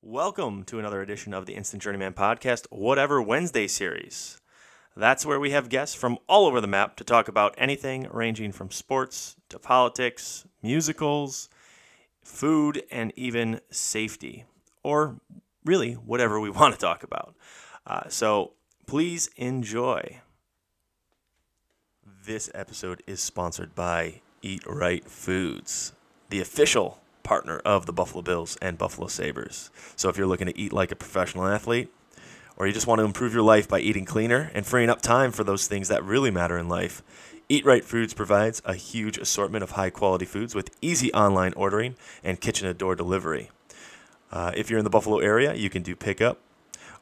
Welcome to another edition of the Instant Journeyman Podcast, Whatever Wednesday series. That's where we have guests from all over the map to talk about anything ranging from sports to politics, musicals, food, and even safety, or really whatever we want to talk about. Uh, so please enjoy. This episode is sponsored by Eat Right Foods, the official partner of the Buffalo Bills and Buffalo Sabres. So if you're looking to eat like a professional athlete, or you just want to improve your life by eating cleaner and freeing up time for those things that really matter in life, Eat Right Foods provides a huge assortment of high quality foods with easy online ordering and kitchen to door delivery. Uh, if you're in the Buffalo area, you can do pickup.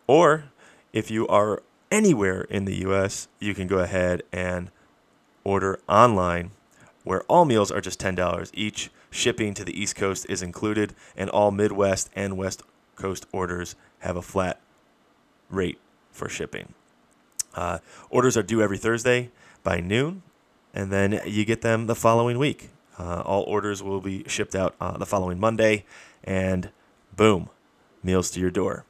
Or if you are anywhere in the U.S., you can go ahead and order online, where all meals are just $10 each. Shipping to the East Coast is included, and all Midwest and West Coast orders have a flat rate for shipping. Uh, orders are due every Thursday by noon, and then you get them the following week. Uh, all orders will be shipped out uh, the following Monday, and boom, meals to your door.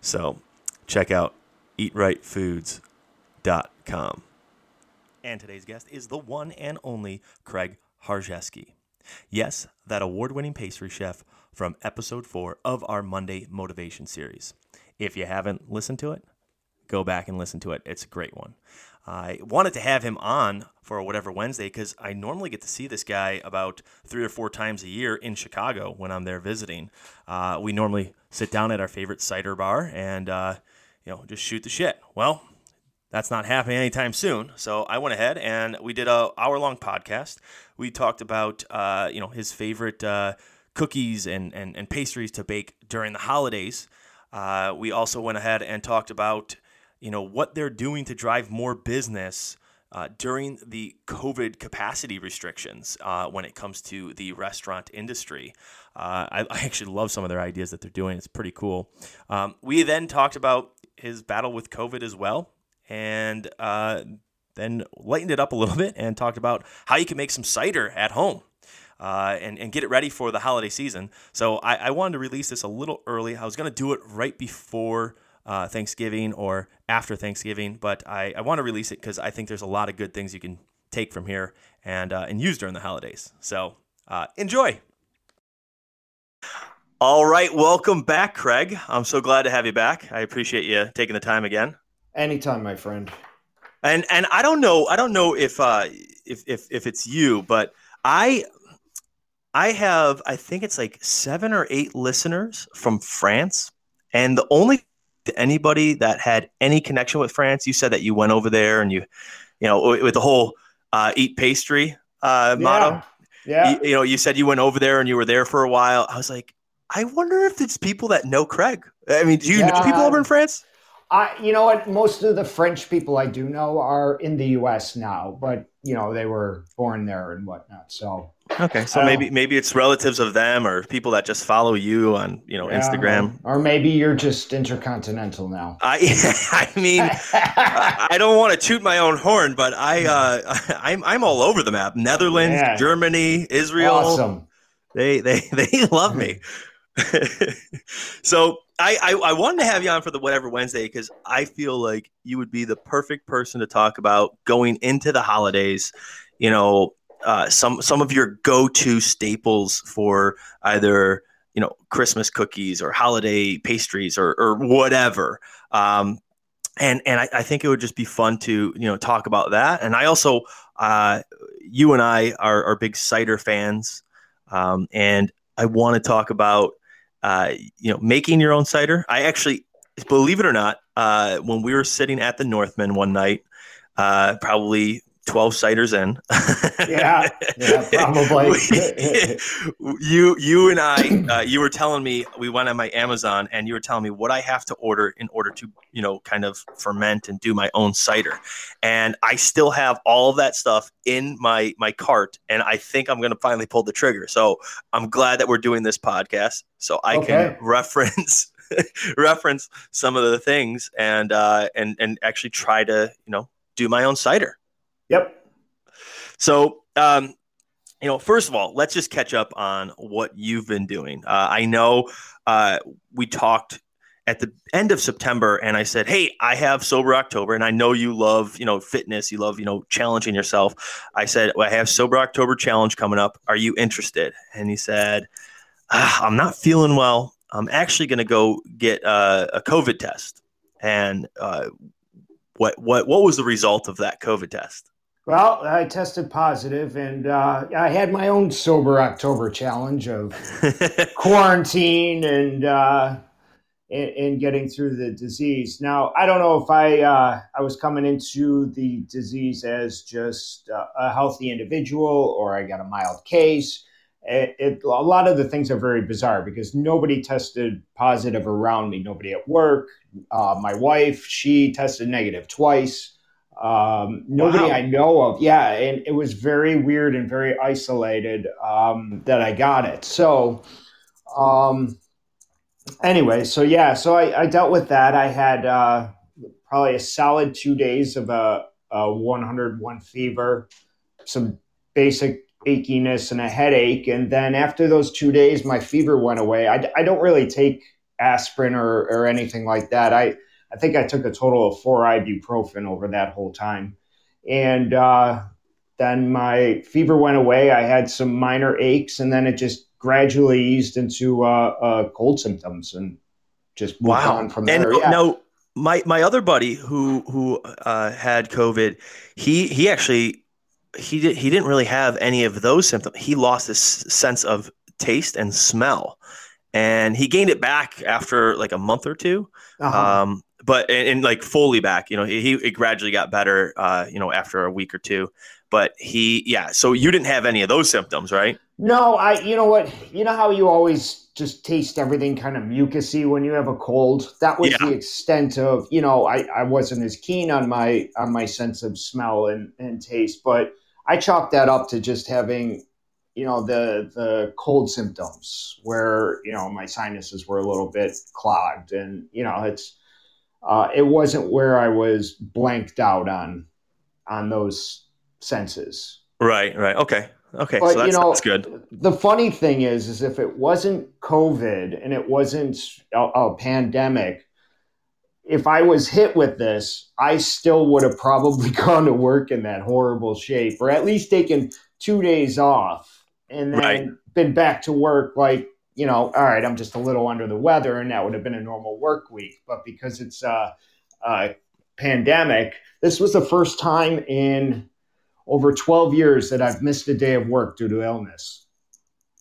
So check out eatrightfoods.com. And today's guest is the one and only Craig Harzewski. Yes, that award winning pastry chef from episode four of our Monday Motivation series. If you haven't listened to it, go back and listen to it. It's a great one. I wanted to have him on for whatever Wednesday because I normally get to see this guy about three or four times a year in Chicago when I'm there visiting. Uh, we normally sit down at our favorite cider bar and uh, you know just shoot the shit. Well, that's not happening anytime soon. So I went ahead and we did a hour long podcast. We talked about uh, you know his favorite uh, cookies and, and and pastries to bake during the holidays. Uh, we also went ahead and talked about you know what they're doing to drive more business uh, during the COVID capacity restrictions uh, when it comes to the restaurant industry. Uh, I, I, actually love some of their ideas that they're doing. It's pretty cool. Um, we then talked about his battle with COVID as well, and uh, then lightened it up a little bit and talked about how you can make some cider at home. Uh, and, and get it ready for the holiday season. So I, I wanted to release this a little early. I was going to do it right before uh, Thanksgiving or after Thanksgiving, but I, I want to release it because I think there's a lot of good things you can take from here and uh, and use during the holidays. So uh, enjoy. All right, welcome back, Craig. I'm so glad to have you back. I appreciate you taking the time again. Anytime, my friend. And and I don't know, I don't know if uh, if if if it's you, but I I have I think it's like seven or eight listeners from France, and the only anybody that had any connection with France, you said that you went over there and you, you know, with the whole uh, eat pastry uh, yeah. motto. Yeah. You, you, know, you said you went over there and you were there for a while. I was like, I wonder if it's people that know Craig. I mean, do you yeah. know people over in France? I, you know what? Most of the French people I do know are in the U.S. now, but you know they were born there and whatnot. So Okay, so maybe maybe it's relatives of them or people that just follow you on you know yeah, Instagram, or maybe you're just intercontinental now. I I mean I don't want to toot my own horn, but I uh, I'm I'm all over the map. Netherlands, yeah. Germany, Israel. Awesome. They they they love me. so I, I, I wanted to have you on for the whatever Wednesday because I feel like you would be the perfect person to talk about going into the holidays. You know, uh, some some of your go-to staples for either you know Christmas cookies or holiday pastries or or whatever. Um, and and I, I, think it would just be fun to you know talk about that. And I also uh, you and I are, are big cider fans, um, and I want to talk about uh, you know making your own cider. I actually believe it or not, uh, when we were sitting at the Northman one night, uh, probably 12 ciders in. yeah, yeah, probably. you, you and I, uh, you were telling me we went on my Amazon, and you were telling me what I have to order in order to, you know, kind of ferment and do my own cider. And I still have all of that stuff in my my cart, and I think I'm going to finally pull the trigger. So I'm glad that we're doing this podcast, so I okay. can reference reference some of the things and uh, and and actually try to, you know, do my own cider. Yep. So, um, you know, first of all, let's just catch up on what you've been doing. Uh, I know uh, we talked at the end of September, and I said, "Hey, I have sober October, and I know you love, you know, fitness. You love, you know, challenging yourself." I said, well, "I have sober October challenge coming up. Are you interested?" And he said, ah, "I'm not feeling well. I'm actually going to go get uh, a COVID test." And uh, what what what was the result of that COVID test? Well, I tested positive, and uh, I had my own sober October challenge of quarantine and, uh, and, and getting through the disease. Now, I don't know if I uh, I was coming into the disease as just a healthy individual or I got a mild case. It, it, a lot of the things are very bizarre because nobody tested positive around me. Nobody at work. Uh, my wife, she tested negative twice. Um, nobody wow. I know of. Yeah, and it was very weird and very isolated um, that I got it. So, um, anyway, so yeah, so I, I dealt with that. I had uh, probably a solid two days of a, a 101 fever, some basic achiness and a headache. And then after those two days, my fever went away. I, I don't really take aspirin or, or anything like that. I, I think I took a total of four ibuprofen over that whole time. And uh, then my fever went away. I had some minor aches, and then it just gradually eased into uh, uh, cold symptoms and just moved wow. on from there. And yeah. no, my my other buddy who who uh, had COVID, he he actually he did he didn't really have any of those symptoms. He lost his sense of taste and smell, and he gained it back after like a month or 2 uh-huh. um, but and, and, like fully back, you know, he, he gradually got better, uh, you know, after a week or two. But he, yeah. So you didn't have any of those symptoms, right? No, I. You know what? You know how you always just taste everything kind of mucusy when you have a cold. That was yeah. the extent of. You know, I, I wasn't as keen on my on my sense of smell and and taste, but I chalked that up to just having you know the the cold symptoms where you know my sinuses were a little bit clogged and you know it's uh, it wasn't where I was blanked out on on those senses. Right, right. Okay. Okay. But, so that's, you know, that's good. The funny thing is, is if it wasn't COVID and it wasn't a, a pandemic, if I was hit with this, I still would have probably gone to work in that horrible shape, or at least taken two days off and then right. been back to work like you know, all right, I'm just a little under the weather, and that would have been a normal work week. But because it's a, a pandemic, this was the first time in over 12 years that I've missed a day of work due to illness.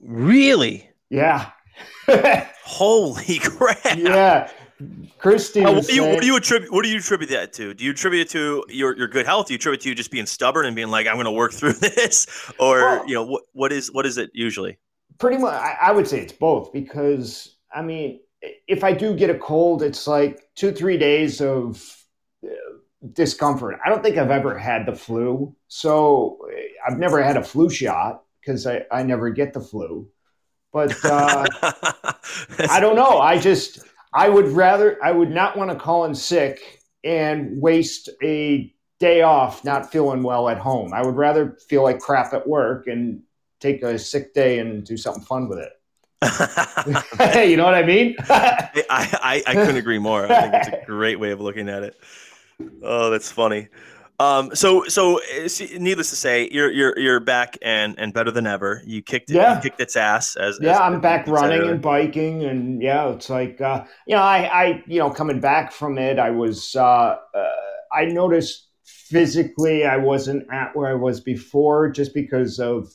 Really? Yeah. Holy crap! Yeah. Christy, what, do you, what, do you, attribute? What do you attribute that to? Do you attribute it to your, your good health? Do you attribute it to you just being stubborn and being like, "I'm going to work through this," or well, you know, what what is what is it usually? Pretty much I, I would say it's both because i mean if i do get a cold it's like two three days of uh, discomfort. I don't think i've ever had the flu. So i've never had a flu shot because I, I never get the flu. But uh, i don't know. I just i would rather i would not want to call in sick and waste a day off not feeling well at home. I would rather feel like crap at work and take a sick day and do something fun with it. you know what I mean? I, I, I couldn't agree more. I think it's a great way of looking at it. Oh, that's funny. Um, so so needless to say, you're you're you're back and and better than ever. You kicked it, yeah. you kicked its ass as yeah. As, I'm back running and biking, and yeah, it's like uh, you know, I I you know coming back from it, I was uh, uh, I noticed physically I wasn't at where I was before, just because of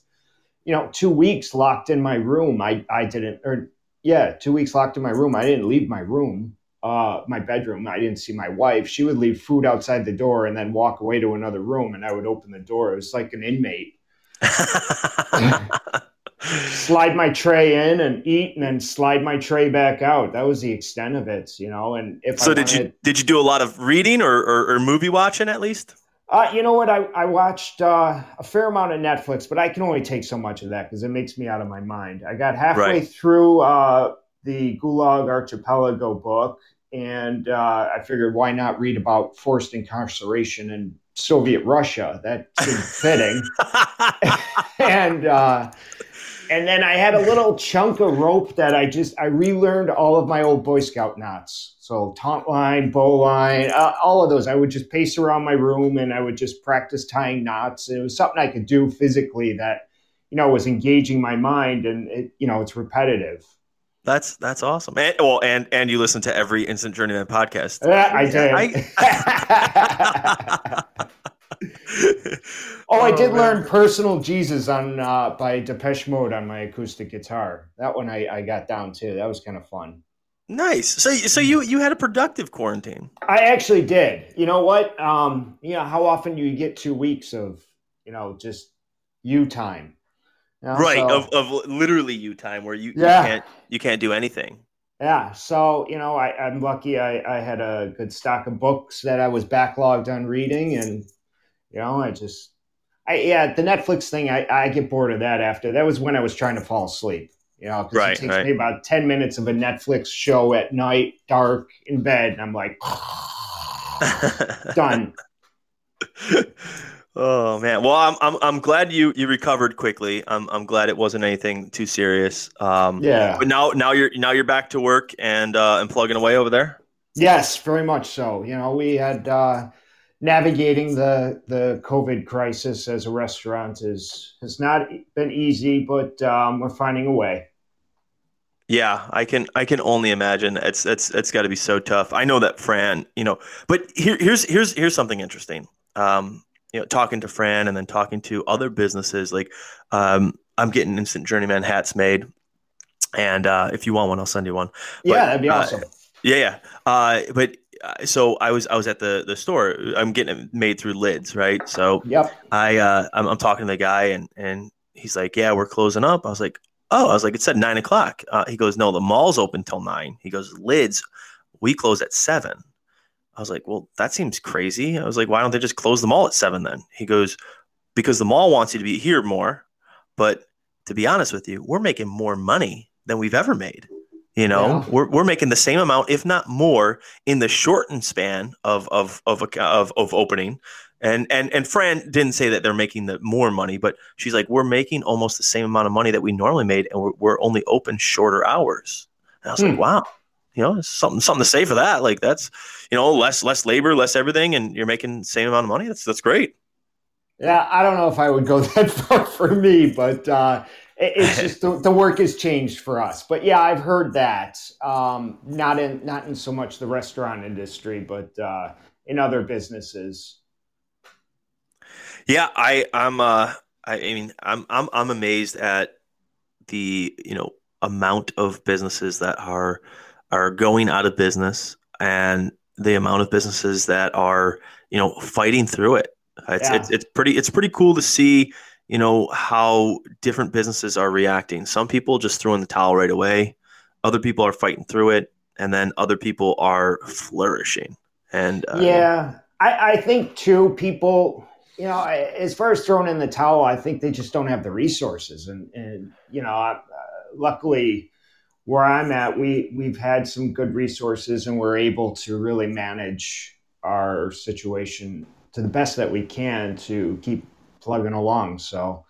you know, two weeks locked in my room. I, I didn't, or yeah, two weeks locked in my room. I didn't leave my room, uh, my bedroom. I didn't see my wife. She would leave food outside the door and then walk away to another room, and I would open the door. It was like an inmate. slide my tray in and eat, and then slide my tray back out. That was the extent of it, you know. And if so, I did wanted, you did you do a lot of reading or, or, or movie watching at least? Uh, you know what? I, I watched uh, a fair amount of Netflix, but I can only take so much of that because it makes me out of my mind. I got halfway right. through uh, the Gulag Archipelago book, and uh, I figured why not read about forced incarceration in Soviet Russia. That seemed fitting. and uh, and then I had a little chunk of rope that I just I relearned all of my old Boy Scout knots. So taunt line, bow line, uh, all of those. I would just pace around my room and I would just practice tying knots. It was something I could do physically that you know was engaging my mind, and it, you know it's repetitive. That's that's awesome. And, well, and and you listen to every Instant Journeyman podcast. Yeah, I do. I, oh, I did oh, learn "Personal Jesus" on uh, by Depeche Mode on my acoustic guitar. That one I, I got down too. That was kind of fun. Nice. So, so you you had a productive quarantine. I actually did. You know what? Um, you know how often do you get two weeks of you know just you time? You know, right so, of, of literally you time where you, yeah. you can't you can't do anything yeah so you know I, i'm lucky I, I had a good stock of books that i was backlogged on reading and you know i just i yeah the netflix thing i, I get bored of that after that was when i was trying to fall asleep you know because right, it takes right. me about 10 minutes of a netflix show at night dark in bed and i'm like done Oh man. Well, I'm I'm I'm glad you you recovered quickly. I'm I'm glad it wasn't anything too serious. Um, yeah. But now now you're now you're back to work and uh, and plugging away over there. Yes, very much so. You know, we had uh, navigating the the COVID crisis as a restaurant is has not been easy, but um, we're finding a way. Yeah, I can I can only imagine. It's it's it's got to be so tough. I know that Fran, you know, but here here's here's here's something interesting. Um, you know, talking to Fran and then talking to other businesses. Like, um, I'm getting instant journeyman hats made, and uh, if you want one, I'll send you one. But, yeah, that'd be uh, awesome. Yeah, yeah. Uh, but uh, so I was I was at the the store. I'm getting it made through lids, right? So yep. I uh, I'm, I'm talking to the guy and and he's like, yeah, we're closing up. I was like, oh, I was like, it said nine o'clock. Uh, he goes, no, the mall's open till nine. He goes, lids, we close at seven. I was like, well, that seems crazy. I was like, why don't they just close the mall at seven then? He goes, because the mall wants you to be here more. But to be honest with you, we're making more money than we've ever made. You know, yeah. we're, we're making the same amount, if not more, in the shortened span of of of of, of opening. And and and Fran didn't say that they're making the more money, but she's like, we're making almost the same amount of money that we normally made, and we're, we're only open shorter hours. And I was hmm. like, wow, you know, something something to say for that. Like that's you know less less labor, less everything, and you're making the same amount of money. That's that's great. Yeah, I don't know if I would go that far for me, but uh, it's just the, the, work has changed for us. But yeah, I've heard that. Um, not in not in so much the restaurant industry, but uh, in other businesses. Yeah, I I'm uh I, I mean I'm I'm I'm amazed at the you know amount of businesses that are are going out of business and the amount of businesses that are you know fighting through it it's, yeah. it's, it's pretty it's pretty cool to see you know how different businesses are reacting. Some people just throw in the towel right away. Other people are fighting through it and then other people are flourishing. And uh, yeah. I, I think too people you know as far as throwing in the towel i think they just don't have the resources. And and you know uh, luckily where I'm at, we we've had some good resources and we're able to really manage our situation to the best that we can to keep plugging along. So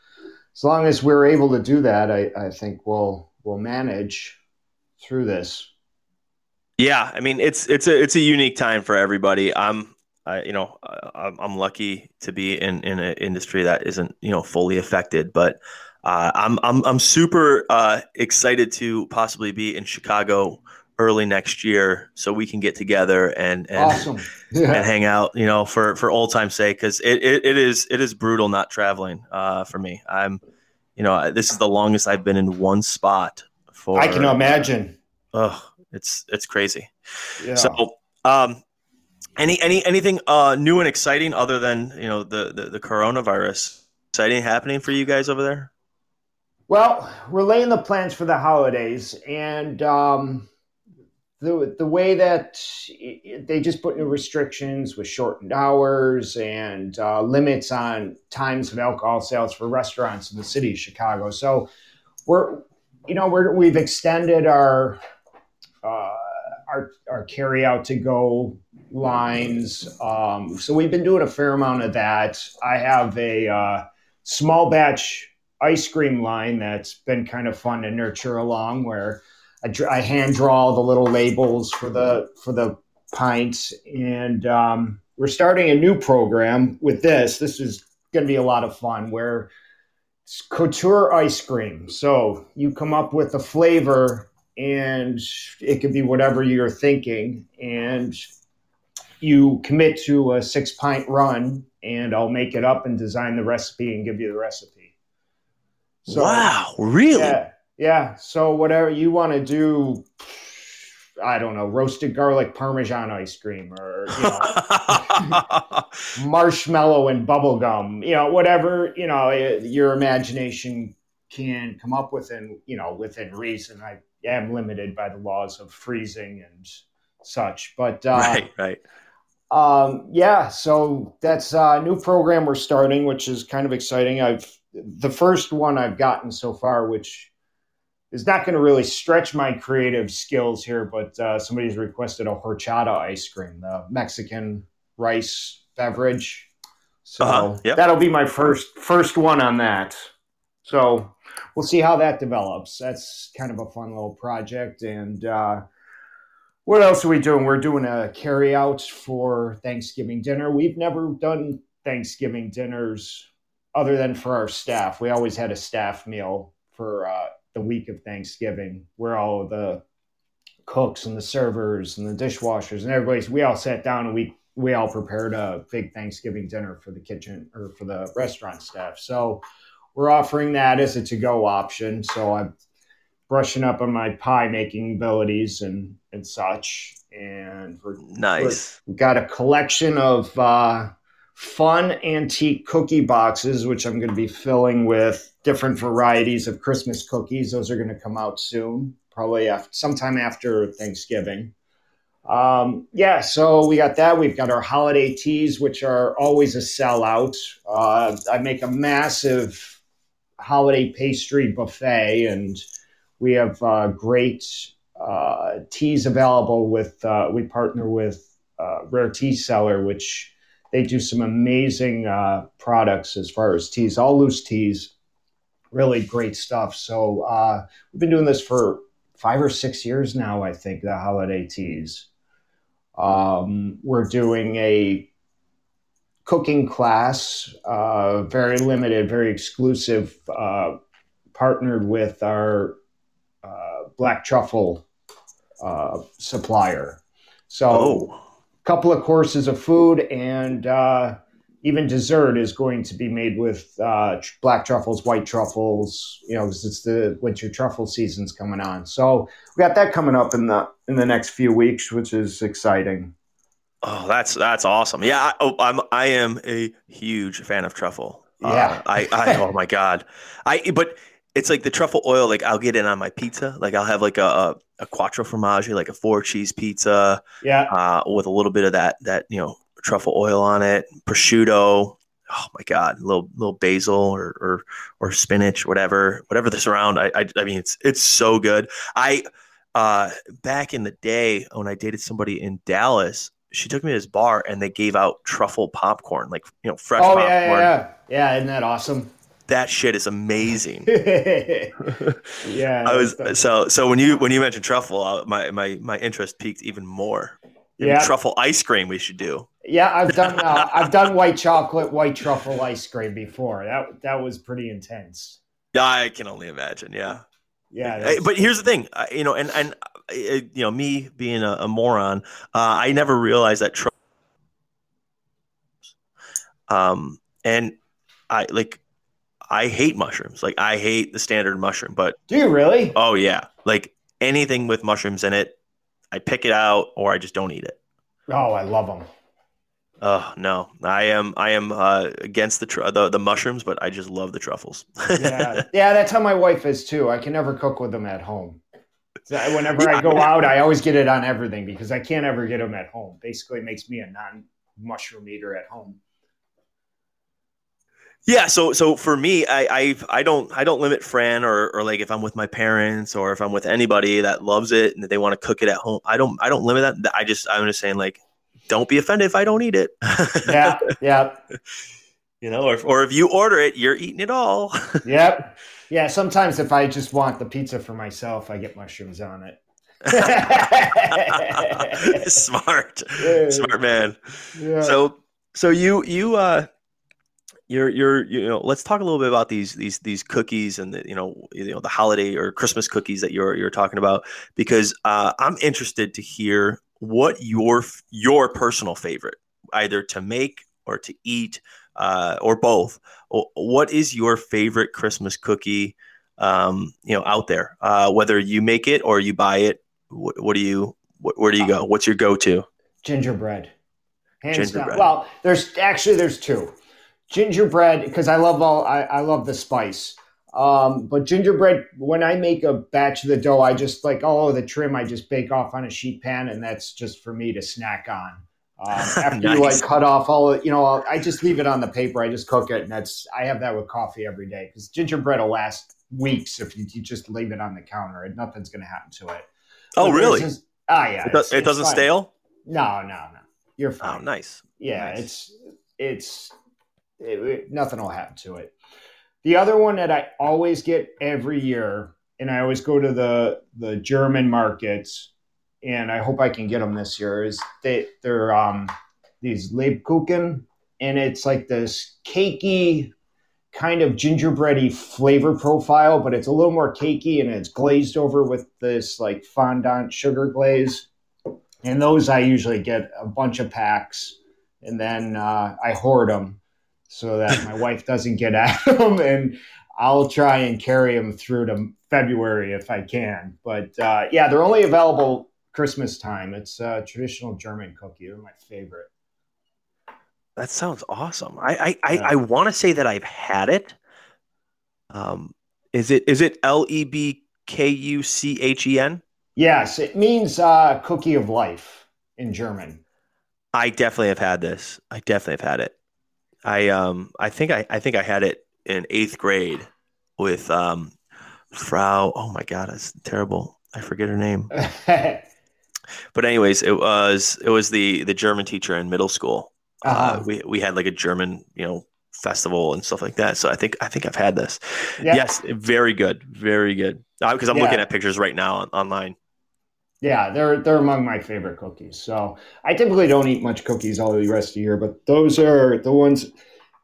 as long as we're able to do that, I, I think we'll we'll manage through this. Yeah, I mean it's it's a it's a unique time for everybody. I'm I, you know I'm, lucky to be in in an industry that isn't you know fully affected, but uh, I'm I'm I'm super uh, excited to possibly be in Chicago early next year so we can get together and and, awesome. yeah. and hang out you know for for old time's sake because it, it, it is it is brutal not traveling uh, for me i'm you know this is the longest i've been in one spot for i can imagine oh it's it's crazy yeah. so um any any anything uh new and exciting other than you know the the, the coronavirus exciting happening for you guys over there well, we're laying the plans for the holidays, and um, the the way that they just put new restrictions with shortened hours and uh, limits on times of alcohol sales for restaurants in the city of Chicago. So we're you know we're, we've extended our uh, our our carry out to go lines. Um, so we've been doing a fair amount of that. I have a uh, small batch ice cream line that's been kind of fun to nurture along, where I, I hand draw the little labels for the for the pints, and um, we're starting a new program with this. This is going to be a lot of fun where it's couture ice cream. So you come up with a flavor and it could be whatever you're thinking and you commit to a six pint run and I'll make it up and design the recipe and give you the recipe. So, wow, really? Yeah. Yeah. So whatever you want to do, I don't know, roasted garlic parmesan ice cream or you know, marshmallow and bubblegum, you know, whatever, you know, your imagination can come up with and, you know, within reason. I am limited by the laws of freezing and such, but, uh, right, right. Um, yeah, so that's a new program we're starting, which is kind of exciting. I've, the first one I've gotten so far, which is not going to really stretch my creative skills here, but uh, somebody's requested a horchata ice cream, the Mexican rice beverage. So uh-huh, yep. that'll be my first first one on that. So we'll see how that develops. That's kind of a fun little project. And uh, what else are we doing? We're doing a carry out for Thanksgiving dinner. We've never done Thanksgiving dinners other than for our staff. We always had a staff meal for uh, the week of Thanksgiving, where all the cooks and the servers and the dishwashers and everybody's we all sat down and we we all prepared a big Thanksgiving dinner for the kitchen or for the restaurant staff. So we're offering that as a to-go option. So I'm brushing up on my pie making abilities and and such. And we're nice. we got a collection of uh, fun antique cookie boxes, which I'm going to be filling with different varieties of Christmas cookies. Those are going to come out soon, probably after, sometime after Thanksgiving. Um, yeah, so we got that. We've got our holiday teas, which are always a sellout. Uh, I make a massive holiday pastry buffet, and we have uh, great uh, teas available. With uh, we partner with uh, Rare Tea Cellar, which they do some amazing uh, products as far as teas, all loose teas, really great stuff. So uh, we've been doing this for five or six years now. I think the holiday teas. Um, we're doing a cooking class, uh, very limited, very exclusive, uh, partnered with our uh, black truffle uh, supplier. So, oh. Couple of courses of food and uh, even dessert is going to be made with uh, black truffles, white truffles. You know, because it's the winter truffle season's coming on. So we got that coming up in the in the next few weeks, which is exciting. Oh, that's that's awesome. Yeah, I, oh, I'm I am a huge fan of truffle. Yeah, uh, I, I oh my god, I but it's like the truffle oil. Like I'll get it on my pizza. Like I'll have like a a, a quattro formaggi, like a four cheese pizza. Yeah, uh, with a little bit of that that you know truffle oil on it, prosciutto. Oh my god, a little little basil or or, or spinach, whatever, whatever there's around. I, I, I mean, it's it's so good. I uh, back in the day when I dated somebody in Dallas, she took me to this bar and they gave out truffle popcorn, like you know, fresh oh, popcorn. Yeah, yeah, yeah. Isn't that awesome? That shit is amazing. yeah, I was so so when you when you mentioned truffle, uh, my my my interest peaked even more. yeah, truffle ice cream we should do. Yeah, I've done uh, I've done white chocolate, white truffle ice cream before. That that was pretty intense. Yeah, I can only imagine. Yeah, yeah. But here's the thing, you know, and and uh, you know, me being a, a moron, uh, I never realized that. truffle um, and I like, I hate mushrooms. Like, I hate the standard mushroom. But do you really? Oh yeah, like anything with mushrooms in it, I pick it out or I just don't eat it. Oh, I love them. Oh no, I am I am uh, against the, tr- the the mushrooms, but I just love the truffles. yeah, yeah, that's how my wife is too. I can never cook with them at home. Whenever yeah, I go out, I always get it on everything because I can't ever get them at home. Basically, it makes me a non mushroom eater at home. Yeah, so so for me, I I I don't I don't limit Fran or or like if I'm with my parents or if I'm with anybody that loves it and they want to cook it at home. I don't I don't limit that. I just I'm just saying like don't be offended if I don't eat it. yeah, yeah. You know, or, or if you order it, you're eating it all. yep. Yeah. Sometimes if I just want the pizza for myself, I get mushrooms on it. Smart, smart man. Yeah. So, so you you uh, you're you're you know let's talk a little bit about these these these cookies and the you know you know the holiday or Christmas cookies that you're you're talking about because uh, I'm interested to hear what your your personal favorite either to make or to eat uh, or both. What is your favorite Christmas cookie? Um, you know, out there, uh, whether you make it or you buy it. What, what do you? What, where do you go? What's your go-to? Gingerbread. Hands gingerbread. down. Well, there's actually there's two. Gingerbread because I love all I, I love the spice. Um, but gingerbread, when I make a batch of the dough, I just like all of the trim, I just bake off on a sheet pan, and that's just for me to snack on. Um, after nice. you like cut off all of, you know, I'll, I just leave it on the paper. I just cook it, and that's I have that with coffee every day because gingerbread will last weeks if you, you, just leave it on the counter. and Nothing's going to happen to it. Oh, but really? Ah, yeah. It, does, fine. stale. No, no, no. You're oh, fine. Oh, nice. Yeah, nice. it's it's it, it, nothing will happen to it. The other one that I always get every year, and I always go to the the German markets and I hope I can get them this year. Is they they're um, these Lebkuchen, and it's like this cakey kind of gingerbready flavor profile, but it's a little more cakey and it's glazed over with this like fondant sugar glaze. And those I usually get a bunch of packs, and then uh, I hoard them so that my wife doesn't get at them, and I'll try and carry them through to February if I can. But uh, yeah, they're only available Christmas time. It's a traditional German cookie. They're my favorite. That sounds awesome. I I, yeah. I, I want to say that I've had it. Um, is it is it L E B K U C H E N? Yes, it means uh, cookie of life in German. I definitely have had this. I definitely have had it. I um I think I I think I had it in eighth grade with um Frau. Oh my god, that's terrible. I forget her name. but anyways, it was it was the the German teacher in middle school. Uh, uh-huh. Uh, we we had like a German you know festival and stuff like that. So I think I think I've had this. Yeah. Yes, very good, very good. Because uh, I'm yeah. looking at pictures right now on, online. Yeah, they're they're among my favorite cookies. So I typically don't eat much cookies all the rest of the year, but those are the ones.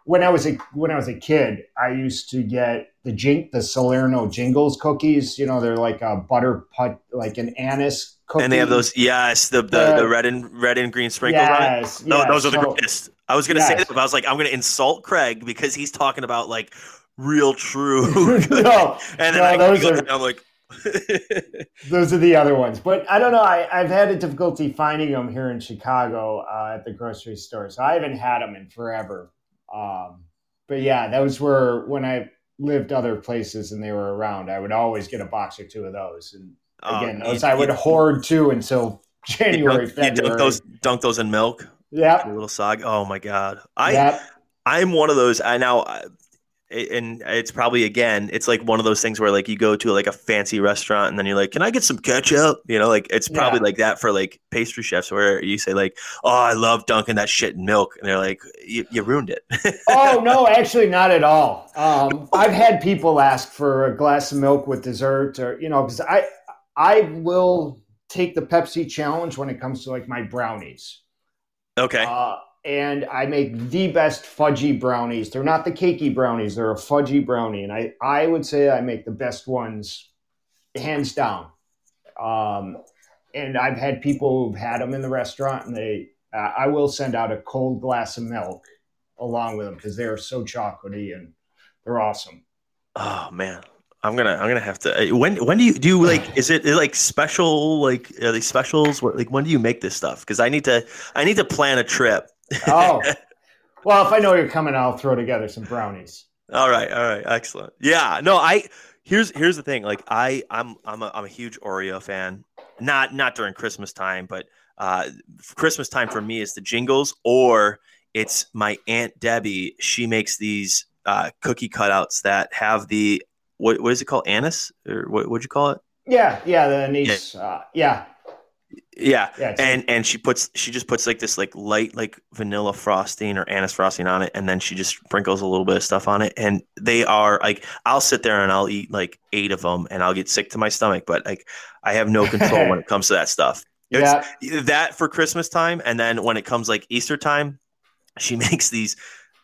When I was a when I was a kid, I used to get the jink the Salerno Jingles cookies. You know, they're like a butter put like an anise cookie. And they have those, yes, the the, the red and red and green sprinkles yes, on it. No, yes. those are the so, greatest. I was gonna yes. say that, but I was like, I'm gonna insult Craig because he's talking about like real true. no, and then no, I those are, I'm like. those are the other ones, but I don't know. I, have had a difficulty finding them here in Chicago uh, at the grocery store, so I haven't had them in forever. Um, but yeah, those were when I lived other places and they were around. I would always get a box or two of those, and Oh, Again, those I would you, hoard too until January, you dunk, February. You dunk those, dunk those in milk. Yeah, a little sog. Oh my god, I yep. I'm one of those. I now, and it's probably again, it's like one of those things where like you go to like a fancy restaurant and then you're like, can I get some ketchup? You know, like it's probably yeah. like that for like pastry chefs where you say like, oh, I love dunking that shit in milk, and they're like, you, you ruined it. oh no, actually not at all. Um, I've had people ask for a glass of milk with dessert, or you know, because I I will take the Pepsi challenge when it comes to like my brownies. Okay. Uh, and I make the best fudgy brownies. They're not the cakey brownies; they're a fudgy brownie, and I I would say I make the best ones, hands down. Um, and I've had people who've had them in the restaurant, and they uh, I will send out a cold glass of milk along with them because they are so chocolatey and they're awesome. Oh man, I'm gonna I'm gonna have to. Uh, when when do you do you like? Is it like special like are they specials? What, like when do you make this stuff? Because I need to I need to plan a trip. Oh, well, if I know you're coming, I'll throw together some brownies. All right, all right, excellent. Yeah, no, I here's here's the thing. Like I I'm I'm a I'm a huge Oreo fan. Not not during Christmas time, but uh, Christmas time for me is the jingles or it's my aunt Debbie. She makes these uh, cookie cutouts that have the what what is it called? Anise or what would you call it? Yeah, yeah, the anise. Yeah. Uh, yeah. Yeah. Yeah, and and she puts she just puts like this like light like vanilla frosting or anise frosting on it, and then she just sprinkles a little bit of stuff on it, and they are like I'll sit there and I'll eat like eight of them, and I'll get sick to my stomach, but like I have no control when it comes to that stuff. It's- yeah, that for Christmas time, and then when it comes like Easter time, she makes these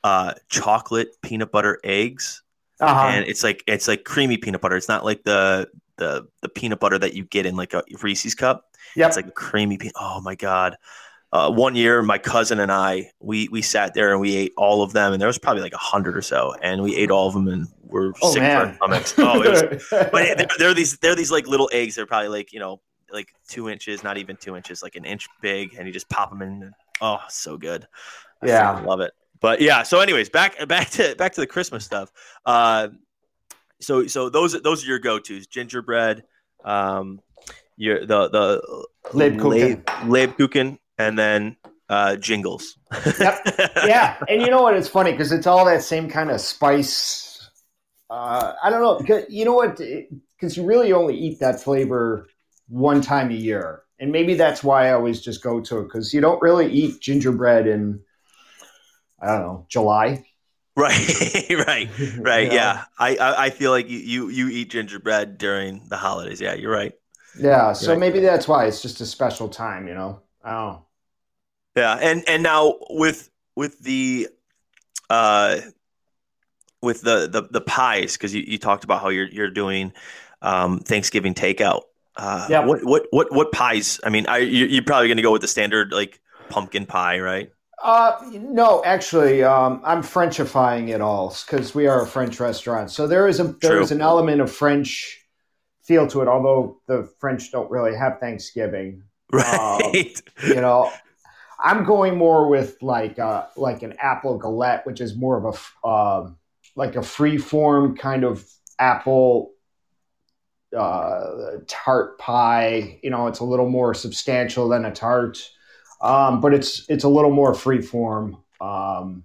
uh, chocolate peanut butter eggs, uh-huh. and it's like it's like creamy peanut butter. It's not like the the the peanut butter that you get in like a Reese's cup. Yep. It's like a creamy peanut. Oh my god! Uh, one year, my cousin and I we we sat there and we ate all of them, and there was probably like a hundred or so, and we ate all of them, and we're Oh, sick to our stomachs. Oh, it was but they're, they're these they're these like little eggs. They're probably like you know like two inches, not even two inches, like an inch big, and you just pop them in. Oh, so good. I Yeah. love it. But yeah, so anyways, back back to back to the Christmas stuff. Uh, so so those those are your go tos: gingerbread, um, your the the Lebkuchen. Leb- Lebkuchen, and then uh, jingles. Yep. yeah, and you know what? It's funny because it's all that same kind of spice. Uh, I don't know. Cause, You know what? Because you really only eat that flavor one time a year, and maybe that's why I always just go to it because you don't really eat gingerbread in I don't know July. Right, right, right. Know? Yeah, I, I I feel like you you eat gingerbread during the holidays. Yeah, you're right. Yeah, so Right. maybe that's why it's just a special time, you know. Oh, Yeah, and and now with with the uh with the the, the pies because you, you talked about how you're you're doing um, Thanksgiving takeout. Uh, Yeah. What what what what pies? I mean, I you, you're probably going to go with the standard like pumpkin pie, right? Uh, no, actually, um, I'm Frenchifying it all because we are a French restaurant. So there is a there True. is an element of French feel to it, although the French don't really have Thanksgiving. Right. You know, I'm going more with like uh, like an apple galette, which is more of a um like a free form kind of apple uh, tart pie. You know, it's a little more substantial than a tart, um, but it's it's a little more free form. Um,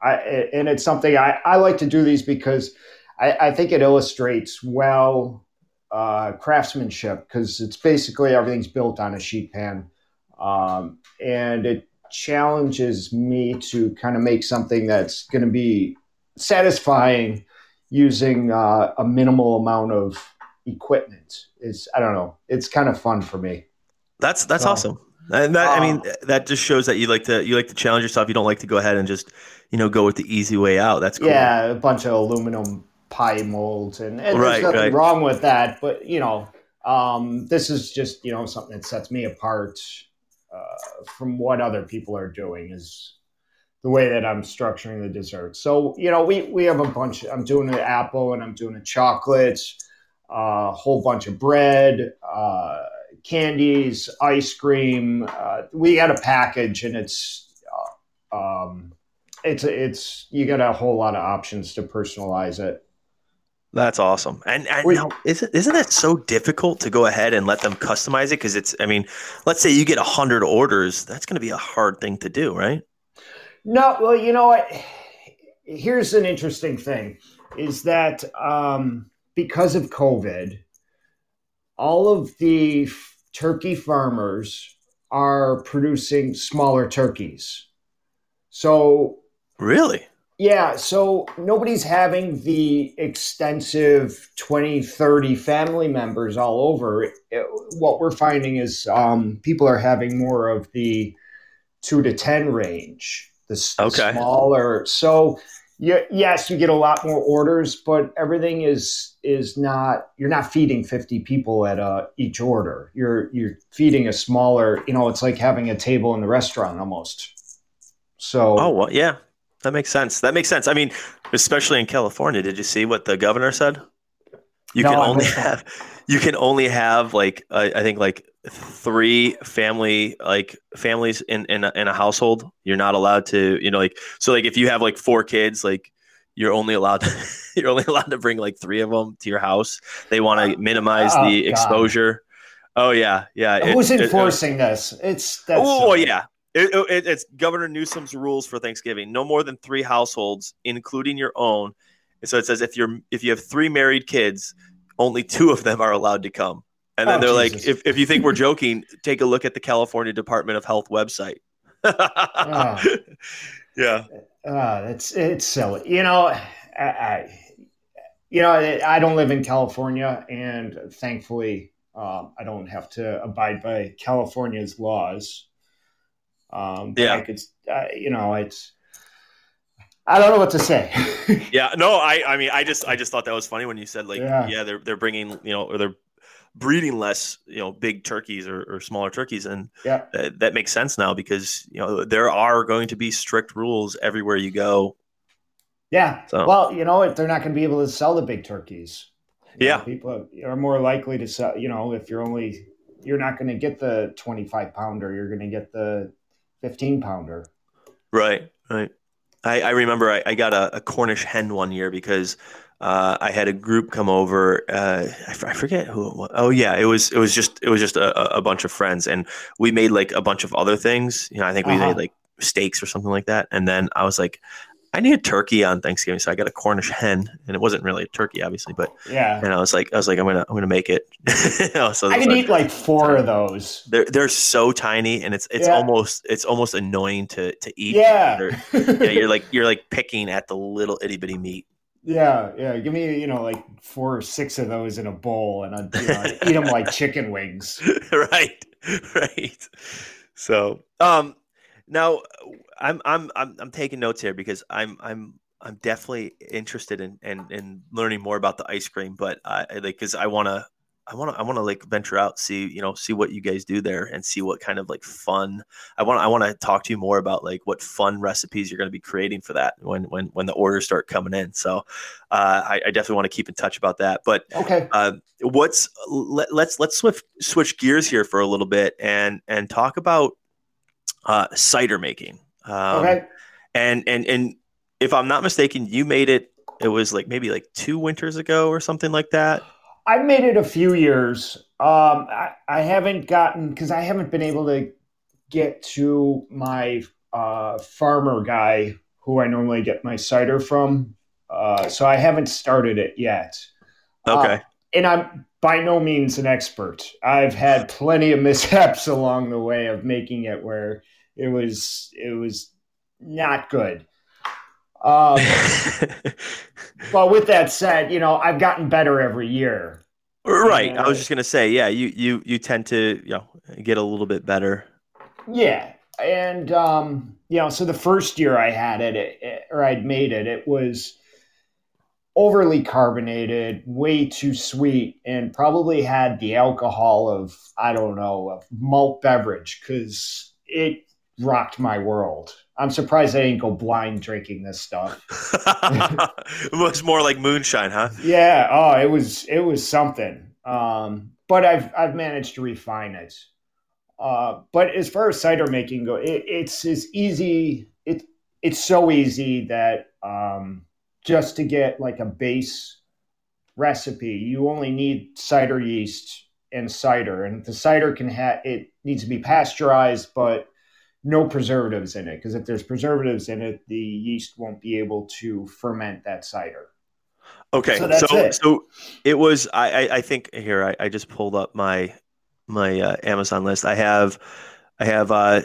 I, and it's something I, I like to do these because I, I think it illustrates well uh, craftsmanship because it's basically everything's built on a sheet pan, um, and it challenges me to kind of make something that's going to be satisfying using uh, a minimal amount of equipment. It's I don't know. It's kind of fun for me. That's that's So- awesome. And that, I mean, that just shows that you like to you like to challenge yourself. You don't like to go ahead and just you know go with the easy way out. That's cool. Yeah, a bunch of aluminum pie molds, and, and Right, there's nothing right. wrong with that. But you know, um, this is just you know something that sets me apart uh, from what other people are doing. Is the way that I'm structuring the dessert. So you know, we we have a bunch. I'm doing an apple, and I'm doing a chocolate, a whole bunch of bread. Uh, candies ice cream uh, we got a package and it's uh, um, it's it's you got a whole lot of options to personalize it. That's awesome. And, and now, isn't isn't that so difficult to go ahead and let them customize it? Because it's, I mean, let's say you get hundred orders, that's going to be a hard thing to do, right? No, well, you know what? Here's an interesting thing: is that um, because of COVID, all of the f- turkey farmers are producing smaller turkeys. So Really? Yeah, so nobody's having the extensive 20, 30 family members all over. It- what we're finding is um, people are having more of the two to 10 range, the, s- the smaller. So, yes, you get a lot more orders, but everything is is not you're not feeding 50 people at uh, each order. You're you're feeding a smaller, you know, it's like having a table in the restaurant almost. So Oh, well, yeah, that makes sense. That makes sense. I mean, especially in California, did you see what the governor said? You No, can only have, you can only have like, uh, I think like three family, like families in, in, a, in a household. You're not allowed to, you know, like, so like if you have like four kids, like you're only allowed to, you're only allowed to bring like three of them to your house. They want to minimize Oh, the God. exposure. Oh yeah. Yeah. it- Who's it- it- enforcing this? It's that's Oh silly. yeah, it, it, it's Governor Newsom's rules for Thanksgiving. No more than three households, including your own. And so it says if you're if you have three married kids, only two of them are allowed to come. And then oh, they're Jesus. like, if, if you think we're joking, take a look at the California Department of Health website. oh. Yeah. Uh, it's it's silly. You know, I, I, you know, I don't live in California, and thankfully, um, I don't have to abide by California's laws. Um, yeah, I could, uh, you know, it's. I don't know what to say. yeah, no, I, I mean, I just, I just thought that was funny when you said like, yeah, yeah they're, they're bringing, you know, or they're breeding less, you know, big turkeys or, or smaller turkeys, and yeah, that, that makes sense now because you know there are going to be strict rules everywhere you go. Yeah. So. Well, you know, if they're not going to be able to sell the big turkeys, yeah, know, people are more likely to sell. You know, if you're only you're not going to get the 25 pounder, you're going to get the 15 pounder. Right. Right. I, I remember I, I got a, a, Cornish hen one year because uh, I had a group come over. Uh, I, f- I forget who. It was. Oh yeah, it was it was just it was just a, a, bunch of friends, and we made like a bunch of other things. You know, I think we uh-huh. made like steaks or something like that. And then I was like, I need a turkey on Thanksgiving, so I got a Cornish hen, and it wasn't really a turkey, obviously, but yeah. And I was like, I was like, I'm gonna, I'm gonna make it. so I can eat like four of those. They're they're so tiny, and it's it's yeah. almost it's almost annoying to to eat. Yeah. yeah, you're like you're like picking at the little itty bitty meat. Yeah, yeah. Give me you know like four or six of those in a bowl, and I'd you know, eat them like chicken wings. right, right. So, um, now, I'm I'm I'm I'm taking notes here because I'm I'm I'm definitely interested in in, in learning more about the ice cream, but I like because I want to I want to I want to like venture out, see you know see what you guys do there, and see what kind of like fun. I want I want to talk to you more about like what fun recipes you're going to be creating for that when when when the orders start coming in. So uh, I, I, definitely want to keep in touch about that. But okay, uh, what's let, let's let's switch switch gears here for a little bit and and talk about uh, cider making. Um, okay. And and and if I'm not mistaken, you made it. It was like maybe like two winters ago or something like that. I made it a few years. Um, I, I haven't gotten because I haven't been able to get to my uh, farmer guy who I normally get my cider from. Uh, so I haven't started it yet. Okay. Uh, and I'm by no means an expert. I've had plenty of mishaps along the way of making it where it was it was not good. Um, but with that said, you know I've gotten better every year. Right. And, I was just gonna say, yeah, you you you tend to you know get a little bit better. Yeah, and um, you know, so the first year I had it, it or I'd made it, it was overly carbonated, way too sweet, and probably had the alcohol of I don't know, a malt beverage because it rocked my world. I'm surprised I didn't go blind drinking this stuff. it was more like moonshine, huh? Yeah. Oh, it was it was something. Um, but I've I've managed to refine it. Uh, but as far as cider making go, it, it's as easy. It it's so easy that um, just to get like a base recipe, you only need cider yeast and cider, and the cider can have it needs to be pasteurized, but no preservatives in it because if there's preservatives in it, the yeast won't be able to ferment that cider. Okay, so so it. so it, was. I, I, I think here I, I just pulled up my my uh, Amazon list. I have I have uh,